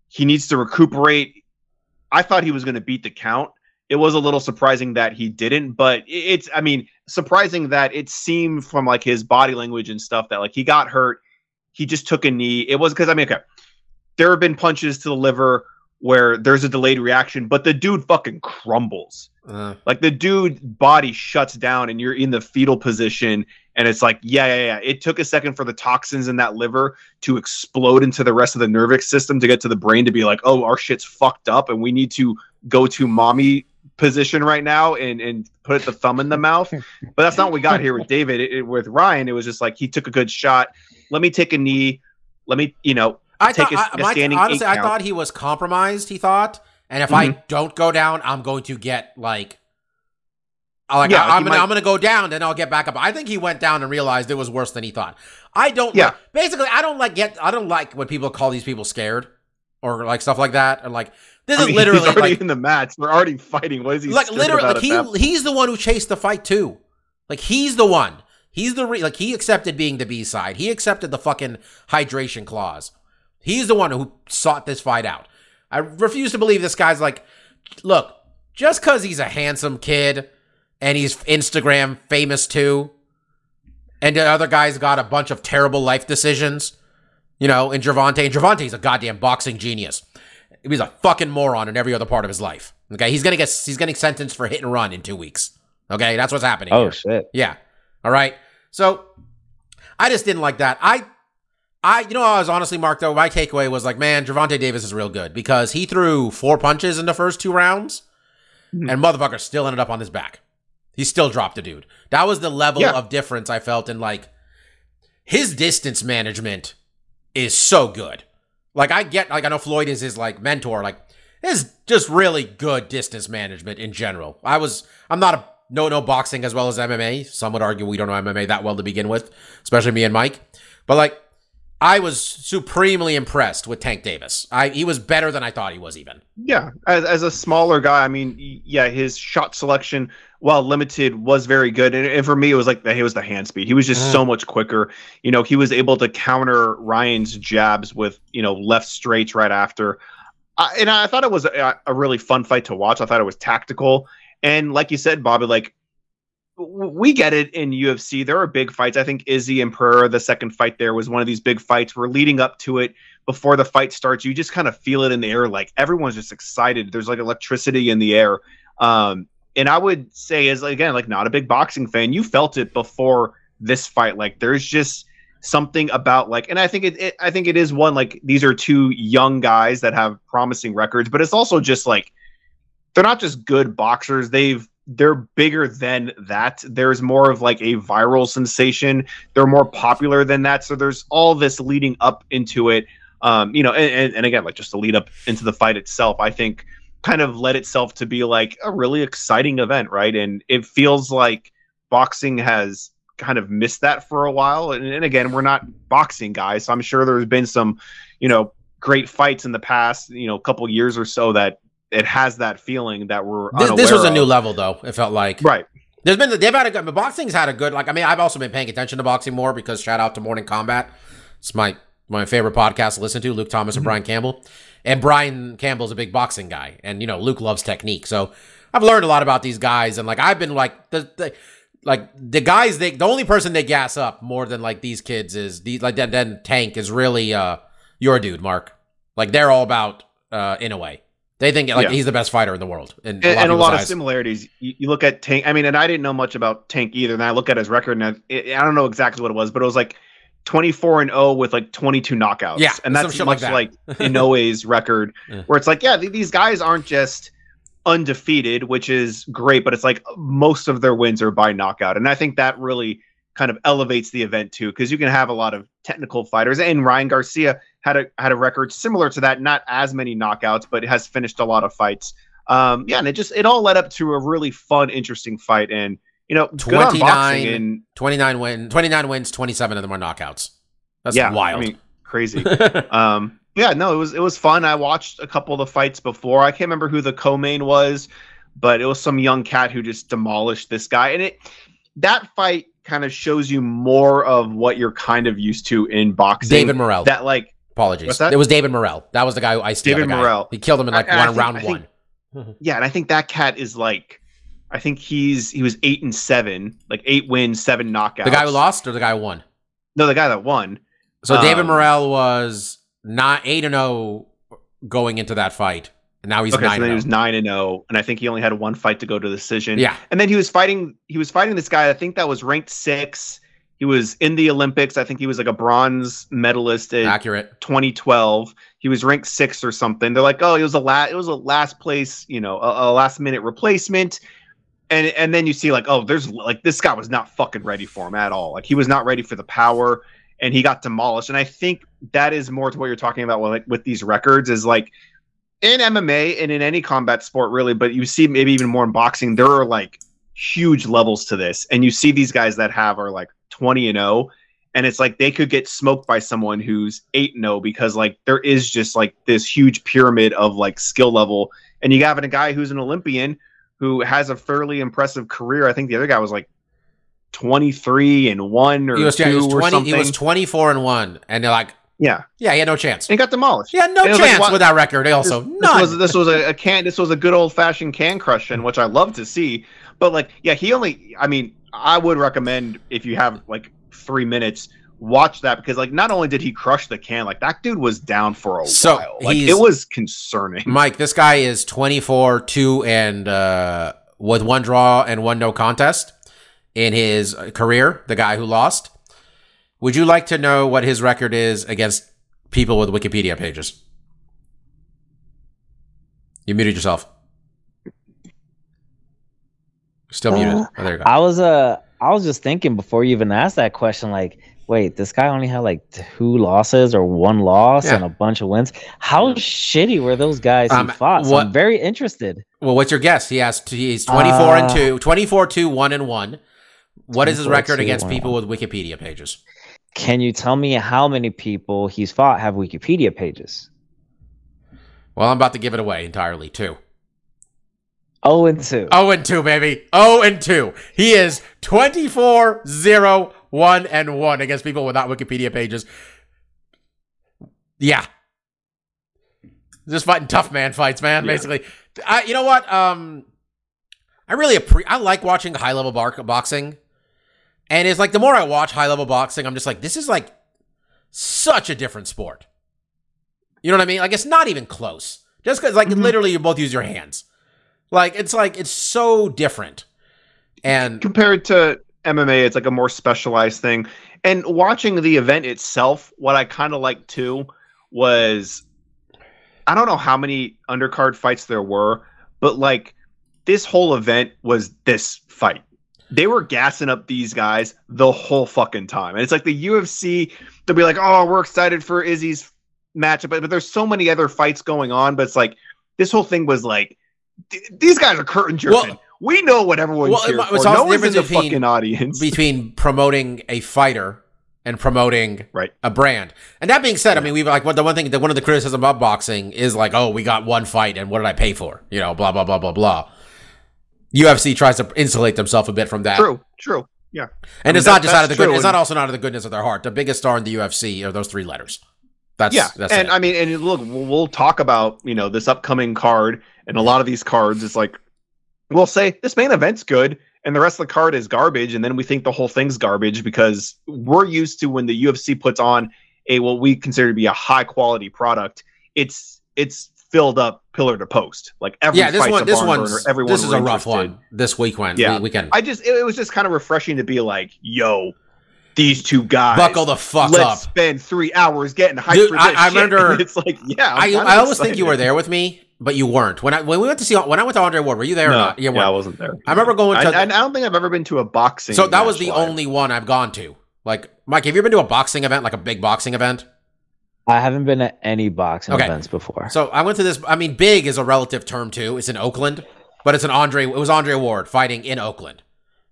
he needs to recuperate. I thought he was going to beat the count. It was a little surprising that he didn't, but it's, I mean, surprising that it seemed from like his body language and stuff that like he got hurt, he just took a knee. It was because, I mean, okay, there have been punches to the liver where there's a delayed reaction, but the dude fucking crumbles. Uh, Like the dude body shuts down and you're in the fetal position and it's like yeah yeah yeah it took a second for the toxins in that liver to explode into the rest of the nervous system to get to the brain to be like oh our shit's fucked up and we need to go to mommy position right now and and put the thumb in the mouth but that's not what we got here with David it, it- with Ryan it was just like he took a good shot let me take a knee let me you know I Take thought, a- I, a standing honestly, I thought he was compromised. He thought, and if I Mm-hmm. don't go down, I'm going to get like, I- like Yeah, I, am gonna, might- I'm gonna go down, then I'll get back up. I think he went down and realized it was worse than he thought. I don't. Yeah. like- basically, I don't like get. I don't like when people call these people scared or like stuff like that. Or like this I is mean, literally he's already like, in the match We're already fighting what is he like literally like he he's the one who chased the fight too. Like he's the one. He's the re- like he accepted being the B side. He accepted the fucking hydration clause. He's the one who sought this fight out. I refuse to believe this guy's like, look, just because he's a handsome kid and he's Instagram famous too, and the other guy's got a bunch of terrible life decisions, you know, and Gervonta, and Gervonta's a goddamn boxing genius. He's a fucking moron in every other part of his life. Okay, he's gonna get he's getting sentenced for hit and run in two weeks. Okay, that's what's happening. Oh here. shit! Yeah. All right. So I just didn't like that. I I, you know, I was honestly, Mark, though, my takeaway was like, man, Gervonta Davis is real good because he threw four punches in the first two rounds Mhm. and motherfucker still ended up on his back. He still dropped a dude. That was the level Yeah. of difference I felt in like his distance management is so good. Like I get like I know Floyd is his like mentor, like is just really good distance management in general. I was I'm not a no no boxing as well as MMA. Some would argue we don't know MMA that well to begin with, especially me and Mike. But like I was supremely impressed with Tank Davis. I he was better than I thought he was even. Yeah, as, as a smaller guy, I mean, yeah, his shot selection, while limited, was very good. And, and for me, it was like the, it was the hand speed. He was just Mm. so much quicker. You know, he was able to counter Ryan's jabs with you know left straights right after. I, and I thought it was a, a really fun fight to watch. I thought it was tactical, and like you said, Bobby, like we get it in UFC. There are big fights. I think Izzy and Pereira, the second fight there, was one of these big fights. We're leading up to it before the fight starts. You just kind of feel it in the air. Like everyone's just excited. There's like electricity in the air. Um, and I would say, as again, like not a big boxing fan, you felt it before this fight. Like there's just something about like, and I think it, it I think it is one like these are two young guys that have promising records, but it's also just like they're not just good boxers. They've they're bigger than that. There's more of like a viral sensation. They're more popular than that. So there's all this leading up into it. Um, you know, and, and, again, like just to lead up into the fight itself, I think kind of led itself to be like a really exciting event, right? And it feels like boxing has kind of missed that for a while. And, and again, we're not boxing guys, so I'm sure there's been some, you know, great fights in the past, you know, couple years or so that it has that feeling that we're This, this was a new of. level though. It felt like right. There's been they've had a good boxing's had a good like I mean I've also been paying attention to boxing more because shout out to Morning Combat. It's my my favorite podcast to listen to, Luke Thomas and Mm-hmm. Brian Campbell. And Brian Campbell's a big boxing guy. And you know, Luke loves technique. So I've learned a lot about these guys and like I've been like the, the like the guys they the only person they gas up more than like these kids is these like then then Tank is really uh your dude, Mark. Like they're all about uh in a way. They think like Yeah. he's the best fighter in the world. In and, and a lot of similarities. You, you look at Tank. I mean, and I didn't know much about Tank either. And I look at his record, and I, I don't know exactly what it was, but it was like twenty four and zero with like twenty two knockouts. Yeah, and that's shit like much that. like, Inoue's record, Yeah. where it's like, yeah, th- these guys aren't just undefeated, which is great, but it's like most of their wins are by knockout, and I think that really kind of elevates the event too, because you can have a lot of technical fighters, and Ryan Garcia had a had a record similar to that, not as many knockouts, but has finished a lot of fights. Um, yeah, and it just it all led up to a really fun, interesting fight, and you know, good on 29 boxing, and 29 win 29 wins 27 of them are knockouts that's yeah, wild I mean, crazy. um, yeah, no, it was it was fun. I watched a couple of the fights before. I can't remember who the co-main was, but it was some young cat who just demolished this guy, and it that fight kind of shows you more of what you're kind of used to in boxing. david morrell that like apologies that? it was david morrell that was the guy who iced David. Morrell. he killed him in like I- I one think- round I think- one yeah, and I think that cat is like. I think he's he was eight and seven, like eight wins, seven knockouts. the guy who lost or the guy who won No, the guy that won. so david Um, morrell was not 8 and 0 going into that fight and now he's okay, 9 so then he and was nine and zero, and I think he only had one fight to go to the decision. yeah and then he was fighting. He was fighting this guy. I think that was ranked six. He was in the Olympics. I think he was like a bronze medalist in accurate 2012. He was ranked six or something. They're like, oh, it was a last. It was a last place. You know, a, a last minute replacement. And and then you see like, oh, there's like this guy was not fucking ready for him at all. Like he was not ready for the power, and he got demolished. And I think that is more to what you're talking about with like with these records is like in MMA and in any combat sport really, but you see maybe even more in boxing, there are like huge levels to this. And you see these guys that have are like 20 and 0 and it's like they could get smoked by someone who's 8 and 0 because like there is just like this huge pyramid of like skill level and you have a guy who's an Olympian who has a fairly impressive career. I think the other guy was like 23 and 1 or he was, 2 yeah, he was or something. he was 24 and 1 and they're like yeah. yeah he had no chance And he got demolished. he had no And it was like, chance what- with that record also this, none This was this was a, a can. This was a good old fashioned can crushing, which I love to see. But like, yeah, he only. I mean, I would recommend if you have like three minutes, watch that because like, not only did he crush the can, like that dude was down for a So, while. Like it was concerning. Mike, this guy is 24, 2, and uh, with one draw and one no contest in his career, the guy who lost. Would you like to know what his record is against people with Wikipedia pages? You muted yourself. Still muted. Uh, Oh, there you go. I was uh I was just thinking before you even asked that question, like, wait, this guy only had like two losses or one loss Yeah. and a bunch of wins. How shitty were those guys Um, who fought? So what- I'm very interested. Well, what's your guess? He has he's 24 and Uh, 2, 24 2 1 and 1. What is his record 2, against 1, people 1. with Wikipedia pages? Can you tell me how many people he's fought have Wikipedia pages? Well, I'm about to give it away entirely, too. Oh and two. 0 and 2, baby. 0 and 2. He is 24 0 1 and 1 against people without Wikipedia pages. Yeah. Just fighting tough man fights, man, Yeah. basically. I, you know what? Um I really appreciate. I like watching high level bar- boxing. And it's like the more I watch high level boxing, I'm just like this is like such a different sport. You know what I mean? Like it's not even close. Just cuz like Mhm. literally you both use your hands. Like it's like it's so different. And compared to MMA, it's like a more specialized thing. And watching the event itself, what I kind of liked too was I don't know how many undercard fights there were, but like this whole event was this fight. They were gassing up these guys the whole fucking time. And it's like the UFC, they'll be like, oh, we're excited for Izzy's matchup. But, but there's so many other fights going on. But it's like this whole thing was like, th- these guys are curtain jerking. Well- we know what everyone's Well, here for. it's No one's in the between- fucking audience. between promoting a fighter and promoting Right. a brand. And that being said, I mean, we like what the one thing that one of the criticism of boxing is like, oh, we got one fight and what did I pay for? You know, blah blah blah blah blah. UFC tries to insulate themselves a bit from that. True, true. Yeah. And I it's mean, not that- just out of the good it's not also not out of the goodness of their heart. The biggest star in the UFC are those three letters. That's yeah. that's and it. I mean, and look, we'll, talk about, you know, this upcoming card and a lot of these cards. It's like, we'll say this main event's good and the rest of the card is garbage. And then we think the whole thing's garbage because we're used to when the UFC puts on a, what we consider to be a high quality product, it's, it's filled up pillar to post. Like every yeah, this one this barn one's burner, everyone this is a rough one this weekend. Yeah. we- weekend. I just, it, it was just kind of refreshing to be like, yo, these two guys. Buckle the fuck let's up. spend three hours getting hyped Dude, for I- this I shit. remember- And it's like, yeah, I'm I, I always think you were there with me, but you weren't. When I when we went to see when I went to Andre Ward, were you there or No, not? You yeah, I weren't. wasn't there. I remember going to I, I don't think I've ever been to a boxing. So that was the live. only one I've gone to. Like, Mike, have you ever been to a boxing event, like a big boxing event? I haven't been at any boxing Okay. events before. So I went to this. I mean, big is a relative term too. It's in Oakland, but it's an Andre. It was Andre Ward fighting in Oakland,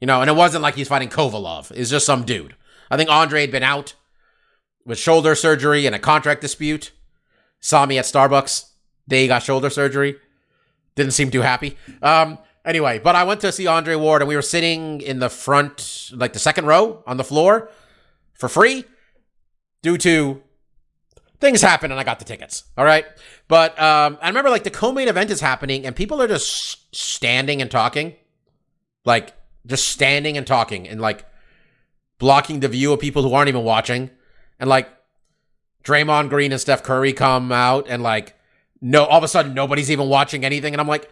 you know, and it wasn't like he's fighting Kovalev. It's just some dude. I think Andre had been out with shoulder surgery and a contract dispute. Saw me at Starbucks. He got shoulder surgery. Didn't seem too happy. Um. Anyway, but I went to see Andre Ward, and we were sitting in the front, like the second row on the floor, for free, due to things happen and I got the tickets. All right. But um, I remember like the co-main event is happening and people are just standing and talking. Like just standing and talking and like blocking the view of people who aren't even watching. And like Draymond Green and Steph Curry come out and like no all of a sudden nobody's even watching anything. And I'm like,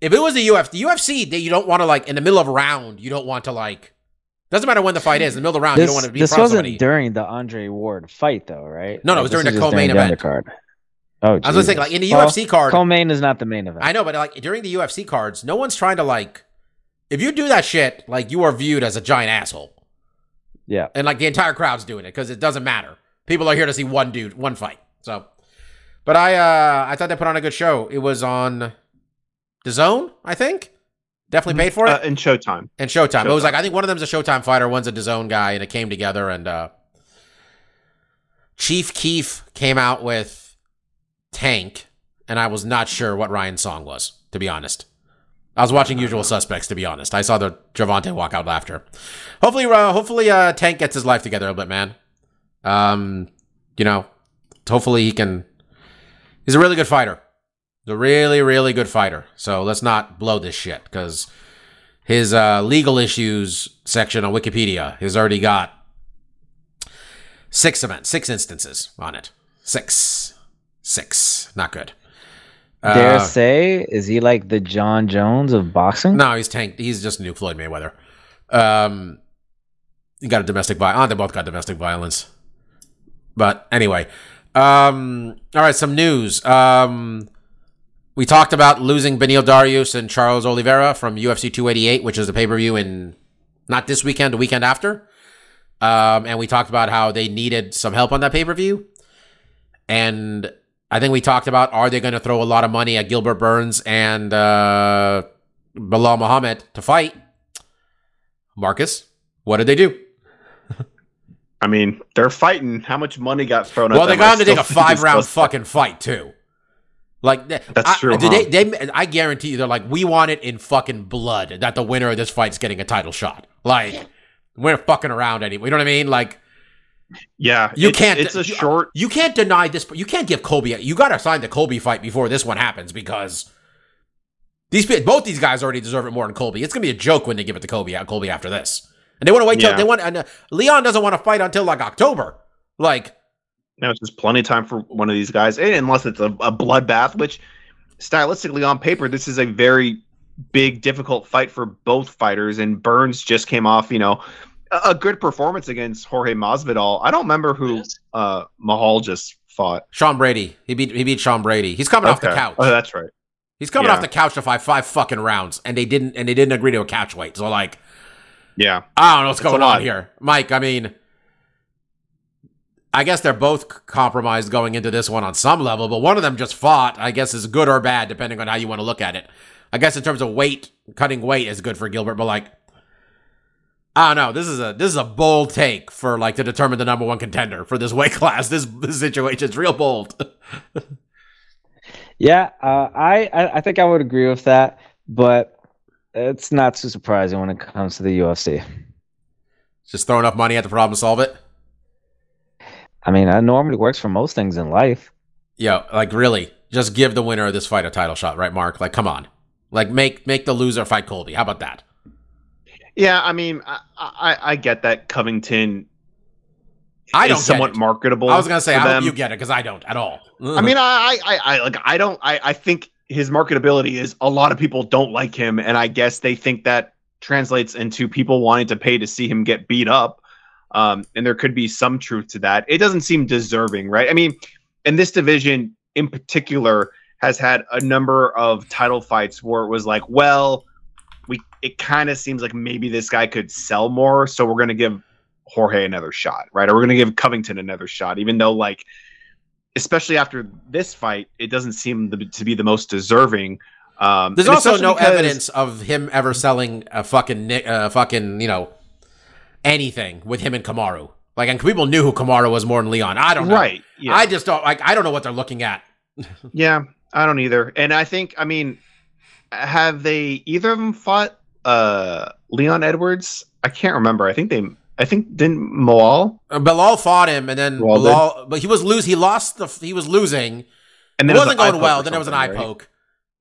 if it was the UFC, the UFC, that you don't want to like in the middle of a round, you don't want to like doesn't matter when the fight is, in the middle of the round, you don't want to be this wasn't during the Andre Ward fight, though, right? No, no, it was during the co-main during event. undercard. Oh, I was gonna say, like in the Well, UFC card, co-main is not the main event. I know, but like during the UFC cards, no one's trying to like. If you do that shit, like you are viewed as a giant asshole, yeah, and like the entire crowd's doing it because it doesn't matter. People are here to see one dude, one fight. So, but I, uh I thought they put on a good show. It was on DAZN, I think. Definitely paid for it. Uh, in Showtime. and Showtime. It was like I think one of them's a Showtime fighter, one's a DAZN guy, and it came together. And uh Chief Keef came out with Tank, and I was not sure what Ryan's song was, to be honest. I was watching Usual Suspects, to be honest. I saw the Gervonta walk out laughter. Hopefully, uh, hopefully, uh, Tank gets his life together a bit, man. Um, you know, hopefully he can. He's a really good fighter. He's a really, really good fighter. So let's not blow this shit because his uh, legal issues section on Wikipedia has already got six events, six instances on it. Six, six, not good. Dare Uh, say, is he like the Jon Jones of boxing? no, he's tanked. He's just new Floyd Mayweather. Um, you got a domestic violence. Oh, they both got domestic violence. But anyway, um, all right, some news. Um, we talked about losing Beneil Dariush and Charles Oliveira from UFC 288, which is the pay per view in not this weekend, the weekend after. Um, and we talked about how they needed some help on that pay per view. And I think we talked about are they going to throw a lot of money at Gilbert Burns and uh, Belal Muhammad to fight? Marcus, what did they do? I mean, they're fighting. How much money got thrown at Well, they got I him to take a five round fucking fight too. Like That's I- true, huh? they, they? I guarantee you, they're like, we want it in fucking blood that the winner of this fight's getting a title shot. Like, we're fucking around anyway. You know what I mean? Like, Yeah, You it's- can't- It's a you- short. you can't deny this. You can't give Colby. You got to sign the Colby fight before this one happens because these both these guys already deserve it more than Colby. It's gonna be a joke when they give it to Colby. Colby after this, and they want to wait till Yeah. they want. And uh, Leon doesn't want to fight until like October. Like, Now it's just plenty of time for one of these guys, and unless it's a, a bloodbath, which stylistically on paper, this is a very big, difficult fight for both fighters. And Burns just came off, you know, a, a good performance against Jorge Masvidal. I don't remember who uh, Mahal just fought. Sean Brady, he beat he beat Sean Brady. He's coming off the couch. Oh, that's right. He's coming Yeah. off the couch to fight five fucking rounds, and they didn't and they didn't agree to a catch weight. So like, Yeah, I don't know what's It's going on here, Mike. I mean, I guess they're both compromised going into this one on some level, but one of them just fought. I guess is good or bad depending on how you want to look at it. I guess in terms of weight, cutting weight is good for Gilbert, but like, I don't know. This is a this is a bold take for like to determine the number one contender for this weight class. This, this situation is real bold. Yeah, uh, I, I I think I would agree with that, but it's not too surprising when it comes to the UFC. just throw enough money at the problem solve it. I mean, that normally works for most things in life. Yo, like really, just give the winner of this fight a title shot, right, Mark? Like, come on, like make make the loser fight Colby. How about that? Yeah. I mean, I, I, I get that Covington. I is don't somewhat marketable. I was gonna say, I hope you get it because I don't at all. I mean, I, I, I, like, I don't, I, I think his marketability is a lot of people don't like him, and I guess they think that translates into people wanting to pay to see him get beat up. Um, and there could be some truth to that. It doesn't seem deserving, right? I mean, and this division in particular has had a number of title fights where it was like, well, we, it kind of seems like maybe this guy could sell more, so we're gonna give Jorge another shot, right? Or we're gonna give Covington another shot, even though like especially after this fight, it doesn't seem to be- to be the most deserving. Um, There's also no because- evidence of him ever selling a fucking uh, fucking you know anything with him and Kamaru. Like, and people knew who Kamaru was more than Leon. I don't know. right? Yeah, I just don't like. I don't know what they're looking at. yeah, I don't either. And I think, I mean, have they either of them fought uh, Leon Edwards? I can't remember. I think they. I think didn't Moal Uh, Belal fought him, and then Belal? Belal, but he was lose. He lost the. He was losing. and then It wasn't was going well. Then there was an eye right? poke,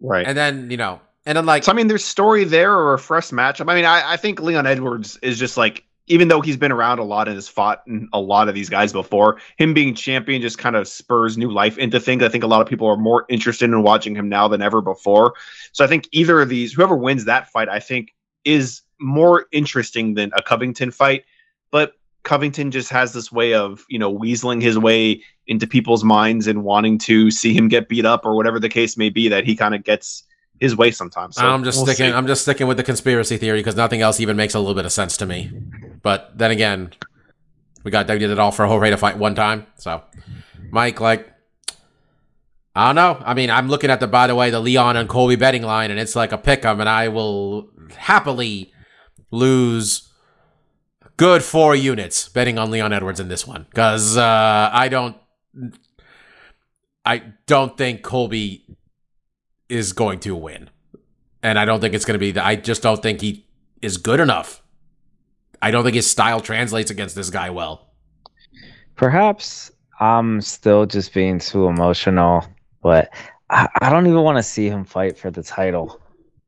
right? and then you know, and then like So I mean, there's story there or a fresh matchup. I mean, I, I think Leon Edwards is just like, even though he's been around a lot and has fought in a lot of these guys before, him being champion just kind of spurs new life into things. I think a lot of people are more interested in watching him now than ever before. So I think either of these, whoever wins that fight, I think is more interesting than a Covington fight. But Covington just has this way of, you know, weaseling his way into people's minds and wanting to see him get beat up or whatever the case may be that he kind of gets his way sometimes. So I'm just we'll sticking. see. I'm just sticking with the conspiracy theory because nothing else even makes a little bit of sense to me. But then again, we got they did it all for Jorge of fight one time. So, Mike, like, I don't know. I mean, I'm looking at the by the way the Leon and Colby betting line, and it's like a pick 'em, and I will happily lose good four units betting on Leon Edwards in this one because uh, I don't. I don't think Colby is going to win. And I don't think it's going to be. I just don't think he is good enough. I don't think his style translates against this guy well. Perhaps I'm still just being too emotional, but I, I don't even want to see him fight for the title.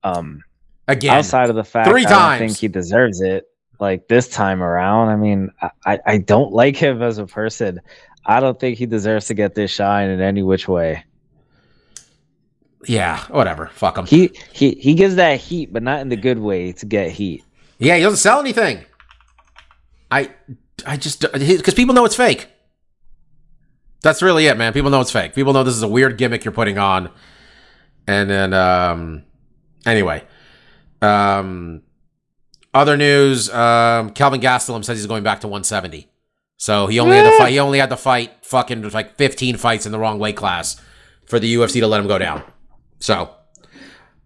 Um, Again, outside of the fact three I don't times. think he deserves it. Like this time around, I mean, I, I, I don't like him as a person. I don't think he deserves to get this shine in any which way. yeah, whatever. Fuck him. He he he gives that heat, but not in the good way to get heat. yeah, he doesn't sell anything. I I just because people know it's fake. That's really it, man. People know it's fake. People know this is a weird gimmick you're putting on. And then um anyway. Um other news, um Kelvin Gastelum says he's going back to 170. So he only had to fight he only had to fight fucking like 15 fights in the wrong weight class for the UFC to let him go down. So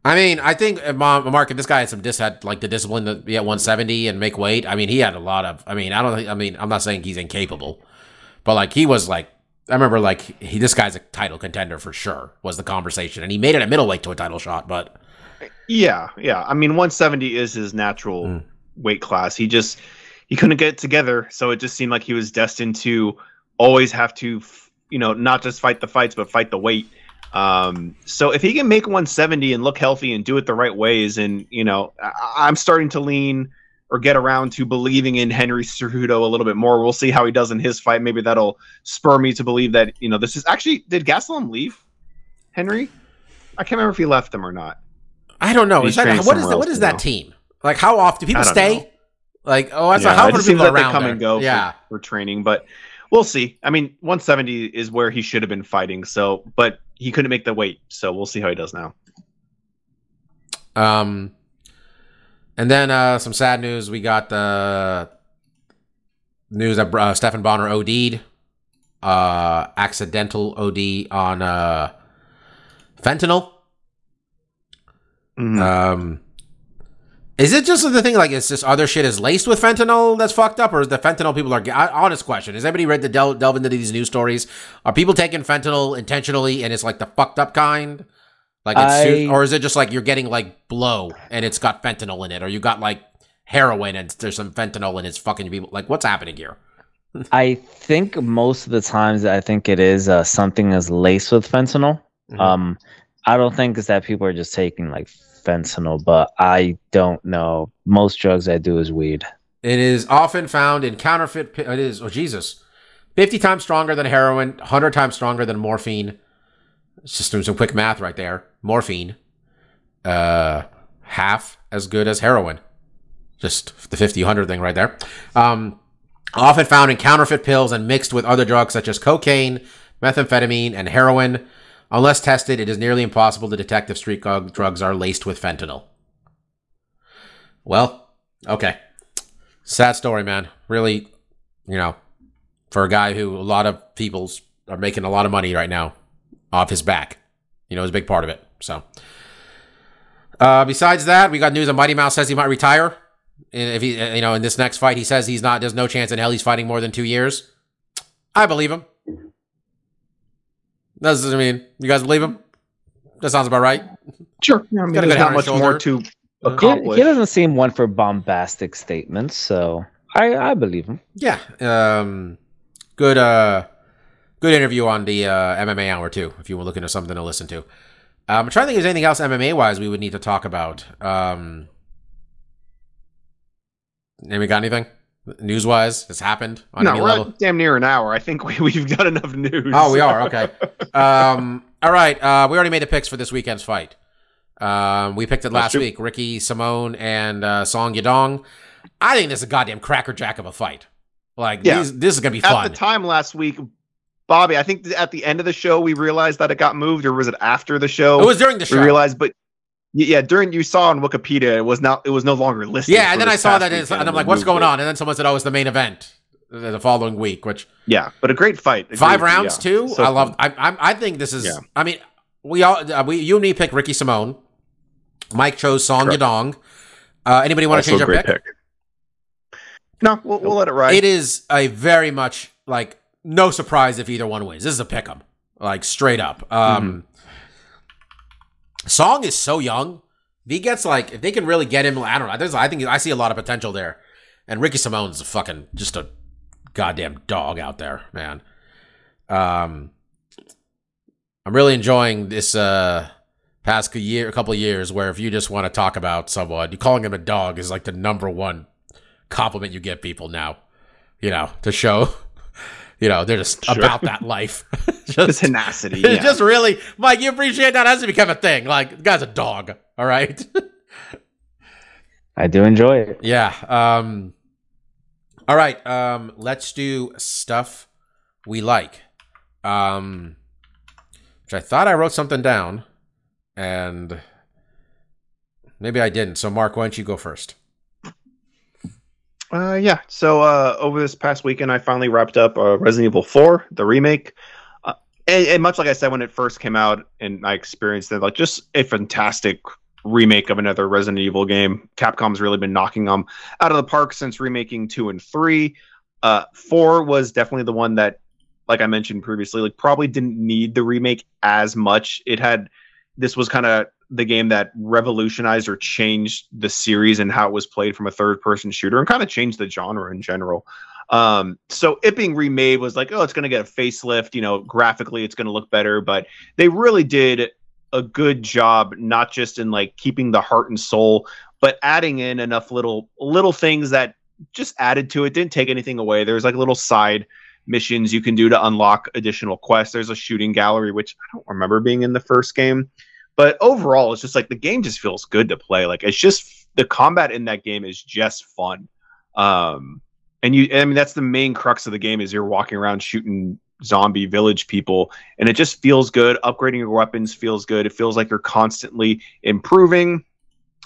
I mean, I think uh, Ma- Mark, if this guy had some dis had like the discipline to be at 170 and make weight. I mean, he had a lot of. I mean, I don't. think I mean, I'm not saying he's incapable, but like he was like. I remember like he. This guy's a title contender for sure. Was the conversation, and he made it a middleweight to a title shot, but Yeah, yeah. I mean, 170 is his natural Mm. weight class. He just he couldn't get it together, so it just seemed like he was destined to always have to, you know, not just fight the fights, but fight the weight. Um, so if he can make 170 and look healthy and do it the right ways, and you know, I- I'm starting to lean or get around to believing in Henry Cejudo a little bit more. We'll see how he does in his fight. Maybe that'll spur me to believe that you know this is actually did Gastelum leave Henry? I can't remember if he left them or not. I don't know. Is that, what is that? What that now. team? Like how often do people stay? know. Like oh, that's Yeah, how many people like they around come there? and go for- Yeah, for, training, but we'll see. I mean, 170 is where he should have been fighting. So, but he couldn't make the weight, so we'll see how he does now. Um, and then uh, some sad news. We got the news that uh, Stephan Bonnar OD'd, uh, accidental OD on uh, fentanyl. Mhm. Um, is it just the thing like it's just other shit is laced with fentanyl that's fucked up, or is the fentanyl people are? Honest question: Has anybody read the del- delve into these news stories? Are people taking fentanyl intentionally and it's like the fucked up kind? Like, it's I- or is it just like you're getting like blow and it's got fentanyl in it, or you got like heroin and there's some fentanyl and it's fucking people? Like, what's happening here? I think most of the times I think it is uh, something is laced with fentanyl. Mhm. Um, I don't think it's that people are just taking like fentanyl, but I don't know. Most drugs I do is weed. It is often found in counterfeit. It is, oh Jesus, fifty times stronger than heroin, hundred times stronger than morphine. Just doing some quick math right there. Morphine, uh, half as good as heroin. Just the 50, 100 thing right there. Um, often found in counterfeit pills and mixed with other drugs such as cocaine, methamphetamine, and heroin. Unless tested, it is nearly impossible to detect if street drugs are laced with fentanyl. Well, okay. Sad story, man. Really, you know, for a guy who a lot of people's are making a lot of money right now off his back. You know, is a big part of it. So, uh, besides that, we got news that Mighty Mouse says he might retire. If he, you know, in this next fight, he says he's not. There's no chance in hell he's fighting more than two years. I believe him. Does I mean you guys believe him? That sounds about right. Sure. Yeah, I mean, Got a there's good head on not his much more to Yeah. He, accomplish. he doesn't seem one for bombastic statements, so I I believe him. Yeah. Um, good. Uh, good interview on the uh, MMA hour too. If you were looking for something to listen to. Um, I'm trying to think if there's anything else MMA wise we would need to talk about. Um, anybody got anything news wise? Has happened on no, any we're level? at damn near an hour. I think we, we've got enough news. Oh, we are okay. um, all right. Uh, we already made the picks for this weekend's fight. Um, we picked it last week. Ricky Simón and uh, Song Yadong. I think this is a goddamn crackerjack of a fight. Like Yeah. these, this is gonna be fun. At fun. the time last week, Bobby, I think at the end of the show we realized that it got moved, or was it after the show? it was during the show. we realized, but y- yeah, during you saw on Wikipedia, it was not. It was no longer listed. yeah, and then I saw that, and I'm like, "What's going it. on?" And then someone said, "Oh, it's the main event the following week." Which Yeah, but a great fight. Agreed five you, rounds yeah. too. So I love. I, I I think this is. Yeah. I mean, we all uh, we you and me picked Ricky Simón. Mike chose Song Correct. Yadong. Uh, anybody want to change a our great pick? pick. No, we'll, we'll let it ride. It is a very much like no surprise if either one wins. This is a pick 'em, like straight up. Um, Song is so young. If he gets like, if they can really get him, I don't know. There's, I think I see a lot of potential there. And Ricky Simón's a fucking just a goddamn dog out there, man. Um, I'm really enjoying this uh past year, a couple years, where if you just want to talk about someone, you calling him a dog is like the number one compliment you get people now. You know, to show, you know, they're just Sure. about that life. the just, tenacity. Yeah. just really, Mike. You appreciate that has to become a thing. Like, the guy's a dog. All right. I do enjoy it. yeah. Um. All right, um, let's do stuff we like. Um, which I thought I wrote something down, and maybe I didn't. So, Mark, why don't you go first? Uh, yeah. So uh, over this past weekend, I finally wrapped up uh, Resident Evil 4, the remake. Uh, and, and much like I said when it first came out, and I experienced it, like just a fantastic remake of another Resident Evil game. Capcom's really been knocking them out of the park since remaking two and three. Uh, four was definitely the one that, like I mentioned previously, like probably didn't need the remake as much. It had this was kind of the game that revolutionized or changed the series and how it was played from a third person shooter and kind of changed the genre in general. Um, so it being remade was like, oh, it's going to get a facelift. You know, graphically, it's going to look better. But they really did a good job, not just in like keeping the heart and soul, but adding in enough little little things that just added to it. Didn't take anything away. There's like little side missions you can do to unlock additional quests. There's a shooting gallery, which I don't remember being in the first game. But overall, it's just like the game just feels good to play. Like it's just the combat in that game is just fun. Um, and you, I mean, that's the main crux of the game is you're walking around shooting zombie village people, and it just feels good. Upgrading your weapons feels good. It feels like you're constantly improving.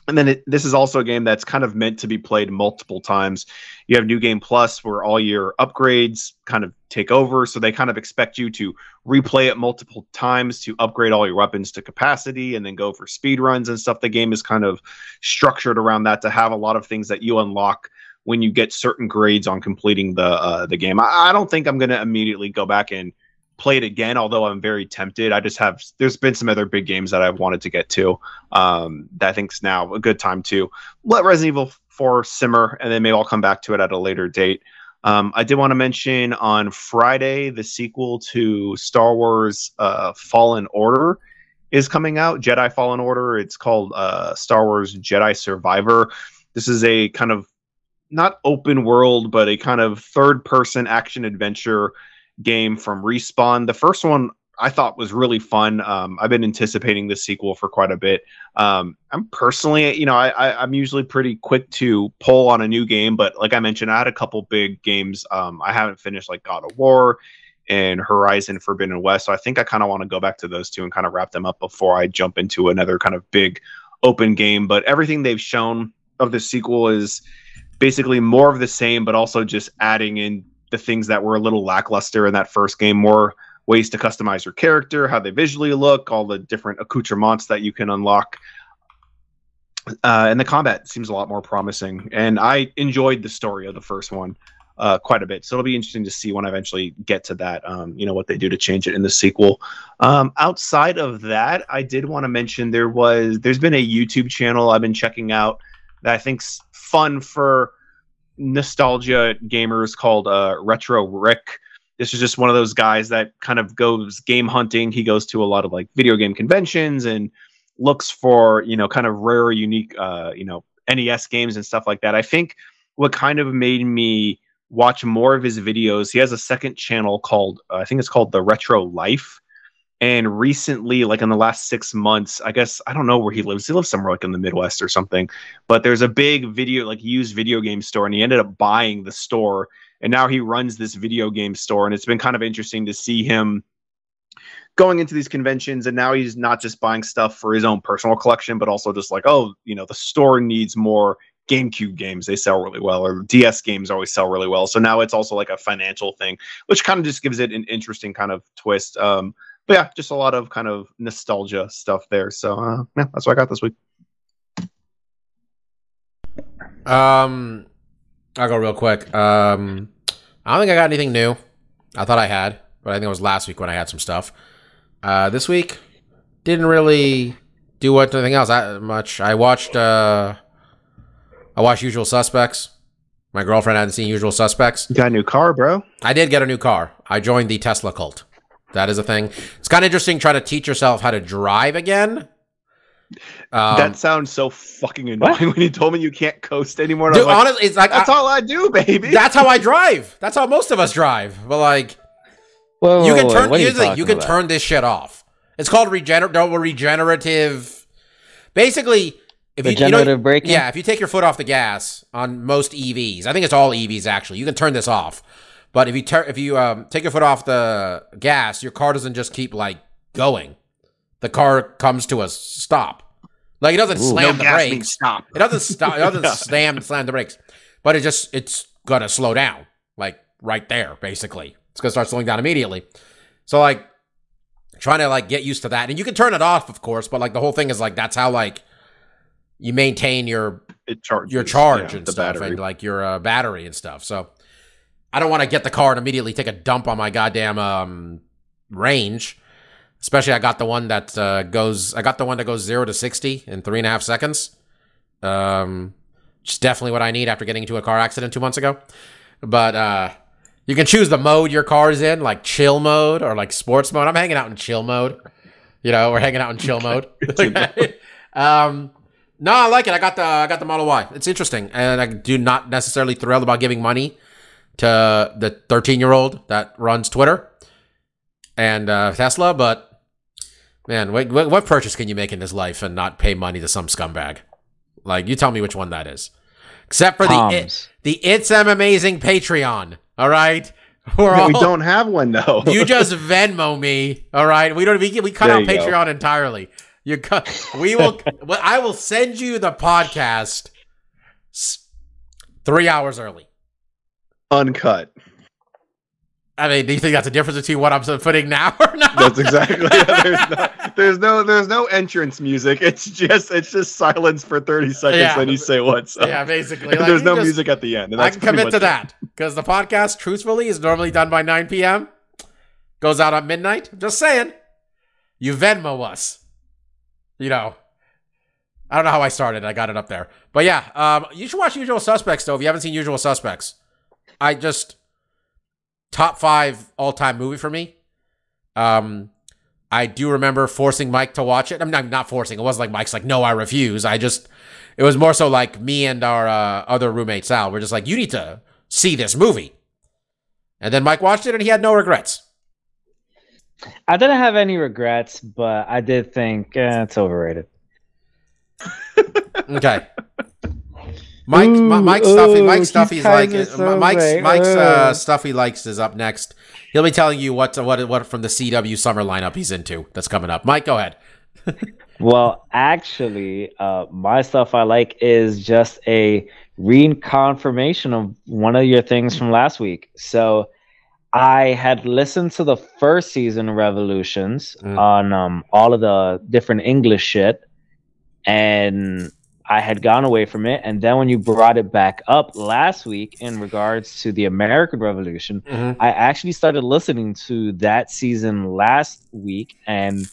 And then it, this is also a game that's kind of meant to be played multiple times. You have New Game Plus, where all your upgrades kind of take over. So they kind of expect you to replay it multiple times to upgrade all your weapons to capacity and then go for speed runs and stuff. The game is kind of structured around that to have a lot of things that you unlock when you get certain grades on completing the uh, the game. I, I don't think I'm going to immediately go back and play it again, although I'm very tempted. I just have there's been some other big games that I've wanted to get to. Um, that I think's now a good time to let Resident Evil 4 simmer, and then maybe I'll come back to it at a later date. Um, I did want to mention on Friday the sequel to Star Wars uh, Fallen Order is coming out. Jedi Fallen Order. It's called uh, Star Wars Jedi Survivor. This is a kind of not open world, but a kind of third person action adventure game from Respawn. The first one I thought was really fun. Um, I've been anticipating this sequel for quite a bit. Um, I'm personally, you know, I, am usually pretty quick to pull on a new game, but like I mentioned, I had a couple big games. Um, I haven't finished like God of War and Horizon Forbidden West, so I think I kind of want to go back to those two and kind of wrap them up before I jump into another kind of big open game. But everything they've shown of the sequel is basically more of the same, but also just adding in the things that were a little lackluster in that first game, more ways to customize your character, how they visually look, all the different accoutrements that you can unlock. Uh, and the combat seems a lot more promising. And I enjoyed the story of the first one uh, quite a bit. So it'll be interesting to see when I eventually get to that, um, you know, what they do to change it in the sequel. Um, outside of that, I did want to mention there was, there's been a YouTube channel I've been checking out that I think's fun for nostalgia gamers called uh, Retro Rick. This is just one of those guys that kind of goes game hunting. He goes to a lot of like video game conventions and looks for you know kind of rare, unique uh, you know NES games and stuff like that. I think what kind of made me watch more of his videos. He has a second channel called uh, I think it's called the Retro Life and recently, like in the last six months, I guess I don't know where he lives. He lives somewhere like in the Midwest or something. But there's a big video, like used video game store, and he ended up buying the store. And now he runs this video game store. And it's been kind of interesting to see him going into these conventions. And now he's not just buying stuff for his own personal collection, but also just like, oh, you know, the store needs more GameCube games. They sell really well, or DS games always sell really well. So now it's also like a financial thing, which kind of just gives it an interesting kind of twist. Um, but yeah, just a lot of kind of nostalgia stuff there. So uh, yeah, that's what I got this week. Um, I'll go real quick. Um, I don't think I got anything new. I thought I had, but I think it was last week when I had some stuff. Uh, this week didn't really do anything else that much. I watched. Uh, I watched Usual Suspects. My girlfriend hadn't seen Usual Suspects. You got a new car, bro? I did get a new car. I joined the Tesla cult. That is a thing. It's kind of interesting trying to teach yourself how to drive again. Um, that sounds so fucking annoying what? when you told me you can't coast anymore. Dude, like, honestly, it's like that's I, all I do, baby. That's how I drive. That's how most of us drive. But like, whoa, you can turn. Whoa, you, you, you can turn this shit off. It's called regener- regenerative. Basically, if you, you know, Regenerative braking? yeah, if you take your foot off the gas on most EVs, I think it's all EVs actually. You can turn this off, but if you if you um, take your foot off the gas, your car doesn't just keep like going. The car comes to a stop. Like it doesn't Ooh. slam no the brakes. stop. It doesn't stop. It doesn't Yeah. slam slam the brakes, but it just it's gonna slow down, like right there. Basically, it's gonna start slowing down immediately. So like trying to like get used to that, and you can turn it off, of course, but like the whole thing is like that's how like you maintain your It charges your charge yeah, and the stuff, battery. and like your uh, battery and stuff. So I don't want to get the car and immediately take a dump on my goddamn um range. Especially, I got the one that uh, goes. I got the one that goes zero to sixty in three and a half seconds. Um, is definitely what I need after getting into a car accident two months ago. But uh, you can choose the mode your car's in, like chill mode or like sports mode. I'm hanging out in chill mode. You know, we're hanging out in chill mode. um, no, I like it. I got the I got the Model Y. It's interesting, and I do not necessarily thrilled about giving money to the 13 year old that runs Twitter and uh, Tesla, but man, what, what what purchase can you make in this life and not pay money to some scumbag? Like, you tell me which one that is. Except for the it, the It's M Amazing Patreon. All right, we're all we don't have one though. you just Venmo me, all right? We don't. We, we cut There out you go. Patreon entirely. You cut. We will. well, I will send you the podcast three hours early. Uncut. I mean, do you think that's a difference between what I'm putting now or not? That's exactly. there's, no, there's no there's no entrance music. It's just it's just silence for 30 seconds. Yeah. Then you say what's up. yeah, basically. Like, there's no just- music at the end. And I can commit to it. that because the podcast, truthfully, is normally done by 9 p.m. Goes out at midnight. Just saying. You Venmo us. You know. I don't know how I started. I got it up there. But yeah, um, you should watch Usual Suspects though. If you haven't seen Usual Suspects, I just top five all time movie for me. Um, I do remember forcing Mike to watch it. I'm not, not forcing. It wasn't like Mike's like, no, I refuse. I just, it was more so like me and our uh, other roommate Sal. We're just like, you need to see this movie. And then Mike watched it and he had no regrets. I didn't have any regrets, but I did think eh, it's overrated. Okay. Mike, Ooh, Mi- Mike Stuffy, ooh, Mike he's Stuffy's like kinda so Mike's right. Mike's uh, Ugh. stuff he likes is up next. He'll be telling you what what what from the CW summer lineup he's into that's coming up. Mike, go ahead. Well, actually, uh, my stuff I like is just a reconfirmation of one of your things from last week. So I had listened to the first season of Revolutions Mm. on um, all of the different English shit, and I had gone away from it. And then when you brought it back up last week in regards to the American Revolution, I actually started listening to that season last week and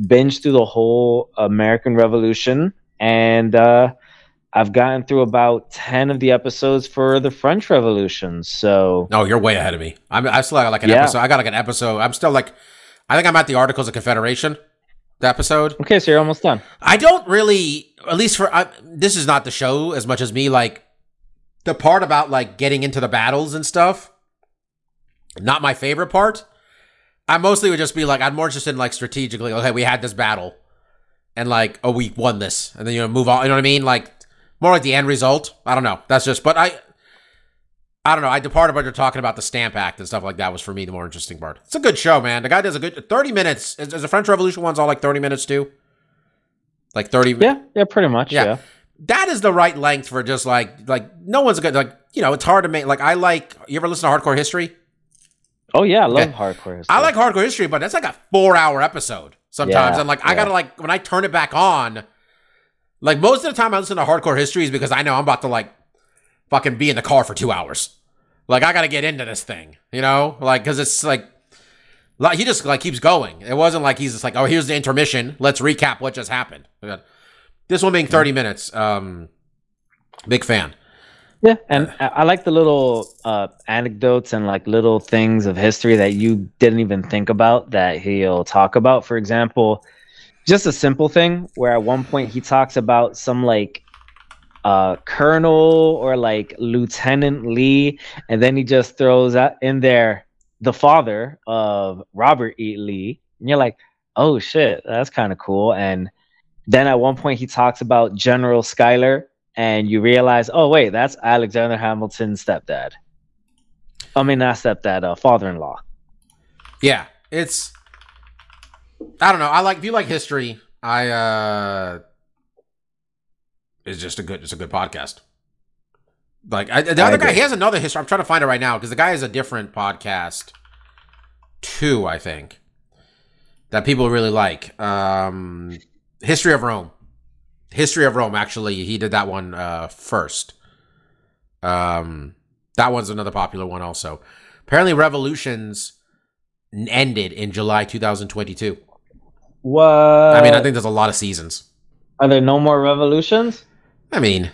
binged through the whole American Revolution. And uh, I've gotten through about 10 of the episodes for the French Revolution. So, Oh, you're way ahead of me. I'm I still got like an Yeah. episode. I got like an episode. I'm still like, I think I'm at the Articles of Confederation. The episode. okay, so you're almost done. I don't really, at least for I, this is not the show as much as me. Like the part about like getting into the battles and stuff. Not my favorite part. I mostly would just be like, I'm more interested in like strategically. Okay, we had this battle, and like, oh, we won this, and then you know move on. You know what I mean? Like more like the end result. I don't know. That's just, but I. I don't know. I the part about you're talking about the Stamp Act and stuff like that was for me the more interesting part. It's a good show, man. The guy does a good thirty minutes. Is, is the French Revolution one's all like thirty minutes too? Like thirty. Yeah, yeah, pretty much. Yeah. Yeah. that is the right length for just like like no one's good like you know it's hard to make like I like you ever listen to Hardcore History? Oh, yeah, I love Okay. hardcore. I like Hardcore History, but that's like a four hour episode sometimes. Yeah, and like I gotta like when I turn it back on, like most of the time I listen to Hardcore History is because I know I'm about to like fucking be in the car for two hours. Like I gotta get into this thing, you know, like because it's like. Like he just like keeps going. It wasn't like he's just like, oh, here's the intermission. Let's recap what just happened. This one being 30 minutes. Um, big fan. Yeah, and I like the little uh, anecdotes and like little things of history that you didn't even think about that he'll talk about. For example, just a simple thing where at one point he talks about some like uh, colonel or like Lieutenant Lee, and then he just throws out in there the father of Robert E. Lee, and you're like, oh shit, that's kind of cool. And Then at one point he talks about General Schuyler, and you realize, oh wait, that's Alexander Hamilton's stepdad. I mean, not stepdad, uh, father-in-law. Yeah, it's. I don't know. I like if you like history. I uh, it's just a good. It's a good podcast. Like I, the I other guy, he has another history. I'm trying to find it right now because the guy has a different podcast, too. I think that people really like. Um, History of Rome. History of Rome. Actually, he did that one uh, first. Um, that one's another popular one also. Apparently, Revolutions ended in July 2022. What? I mean, I think there's a lot of seasons. are there no more revolutions? I mean,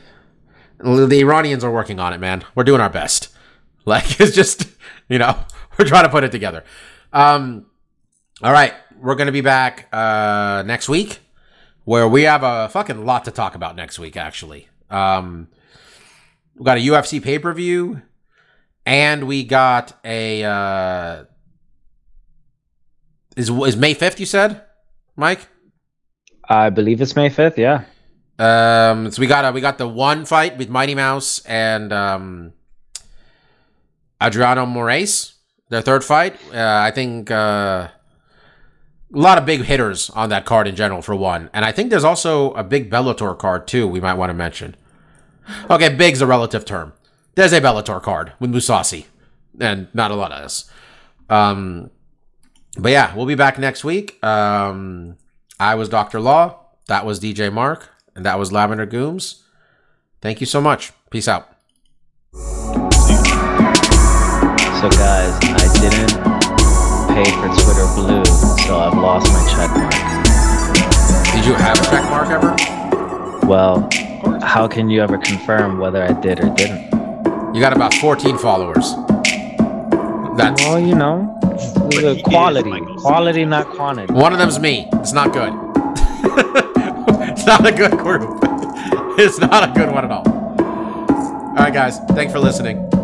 the Iranians are working on it, man. We're doing our best. Like it's just, you know, we're trying to put it together. Um, all right, we're gonna be back uh next week, where we have a fucking lot to talk about next week. Actually, um, we got a UFC pay per view, and we got a uh, is is May fifth? You said, Mike. I believe it's May fifth. Yeah. Um, so we got a, we got the one fight with Mighty Mouse and um, Adriano Moraes, their third fight. Uh, I think uh, a lot of big hitters on that card in general for one, and I think there's also a big Bellator card too. We might want to mention. Okay, big's a relative term. There's a Bellator card with Mousasi, and not a lot of us. Um, but yeah, we'll be back next week. Um, I was Doctor Law. That was DJ Mark. And that was Lavender Gooms. Thank you so much. Peace out. So guys, I didn't pay for Twitter Blue, so I've lost my check mark. Did you have a check mark ever? Well, how can you ever confirm whether I did or didn't? You got about 14 followers. That's Well, you know, he the is, quality, quality, not quantity. one of them's me. It's not good. it's not a good group. It's not a good one at all. All right, guys. Thanks for listening.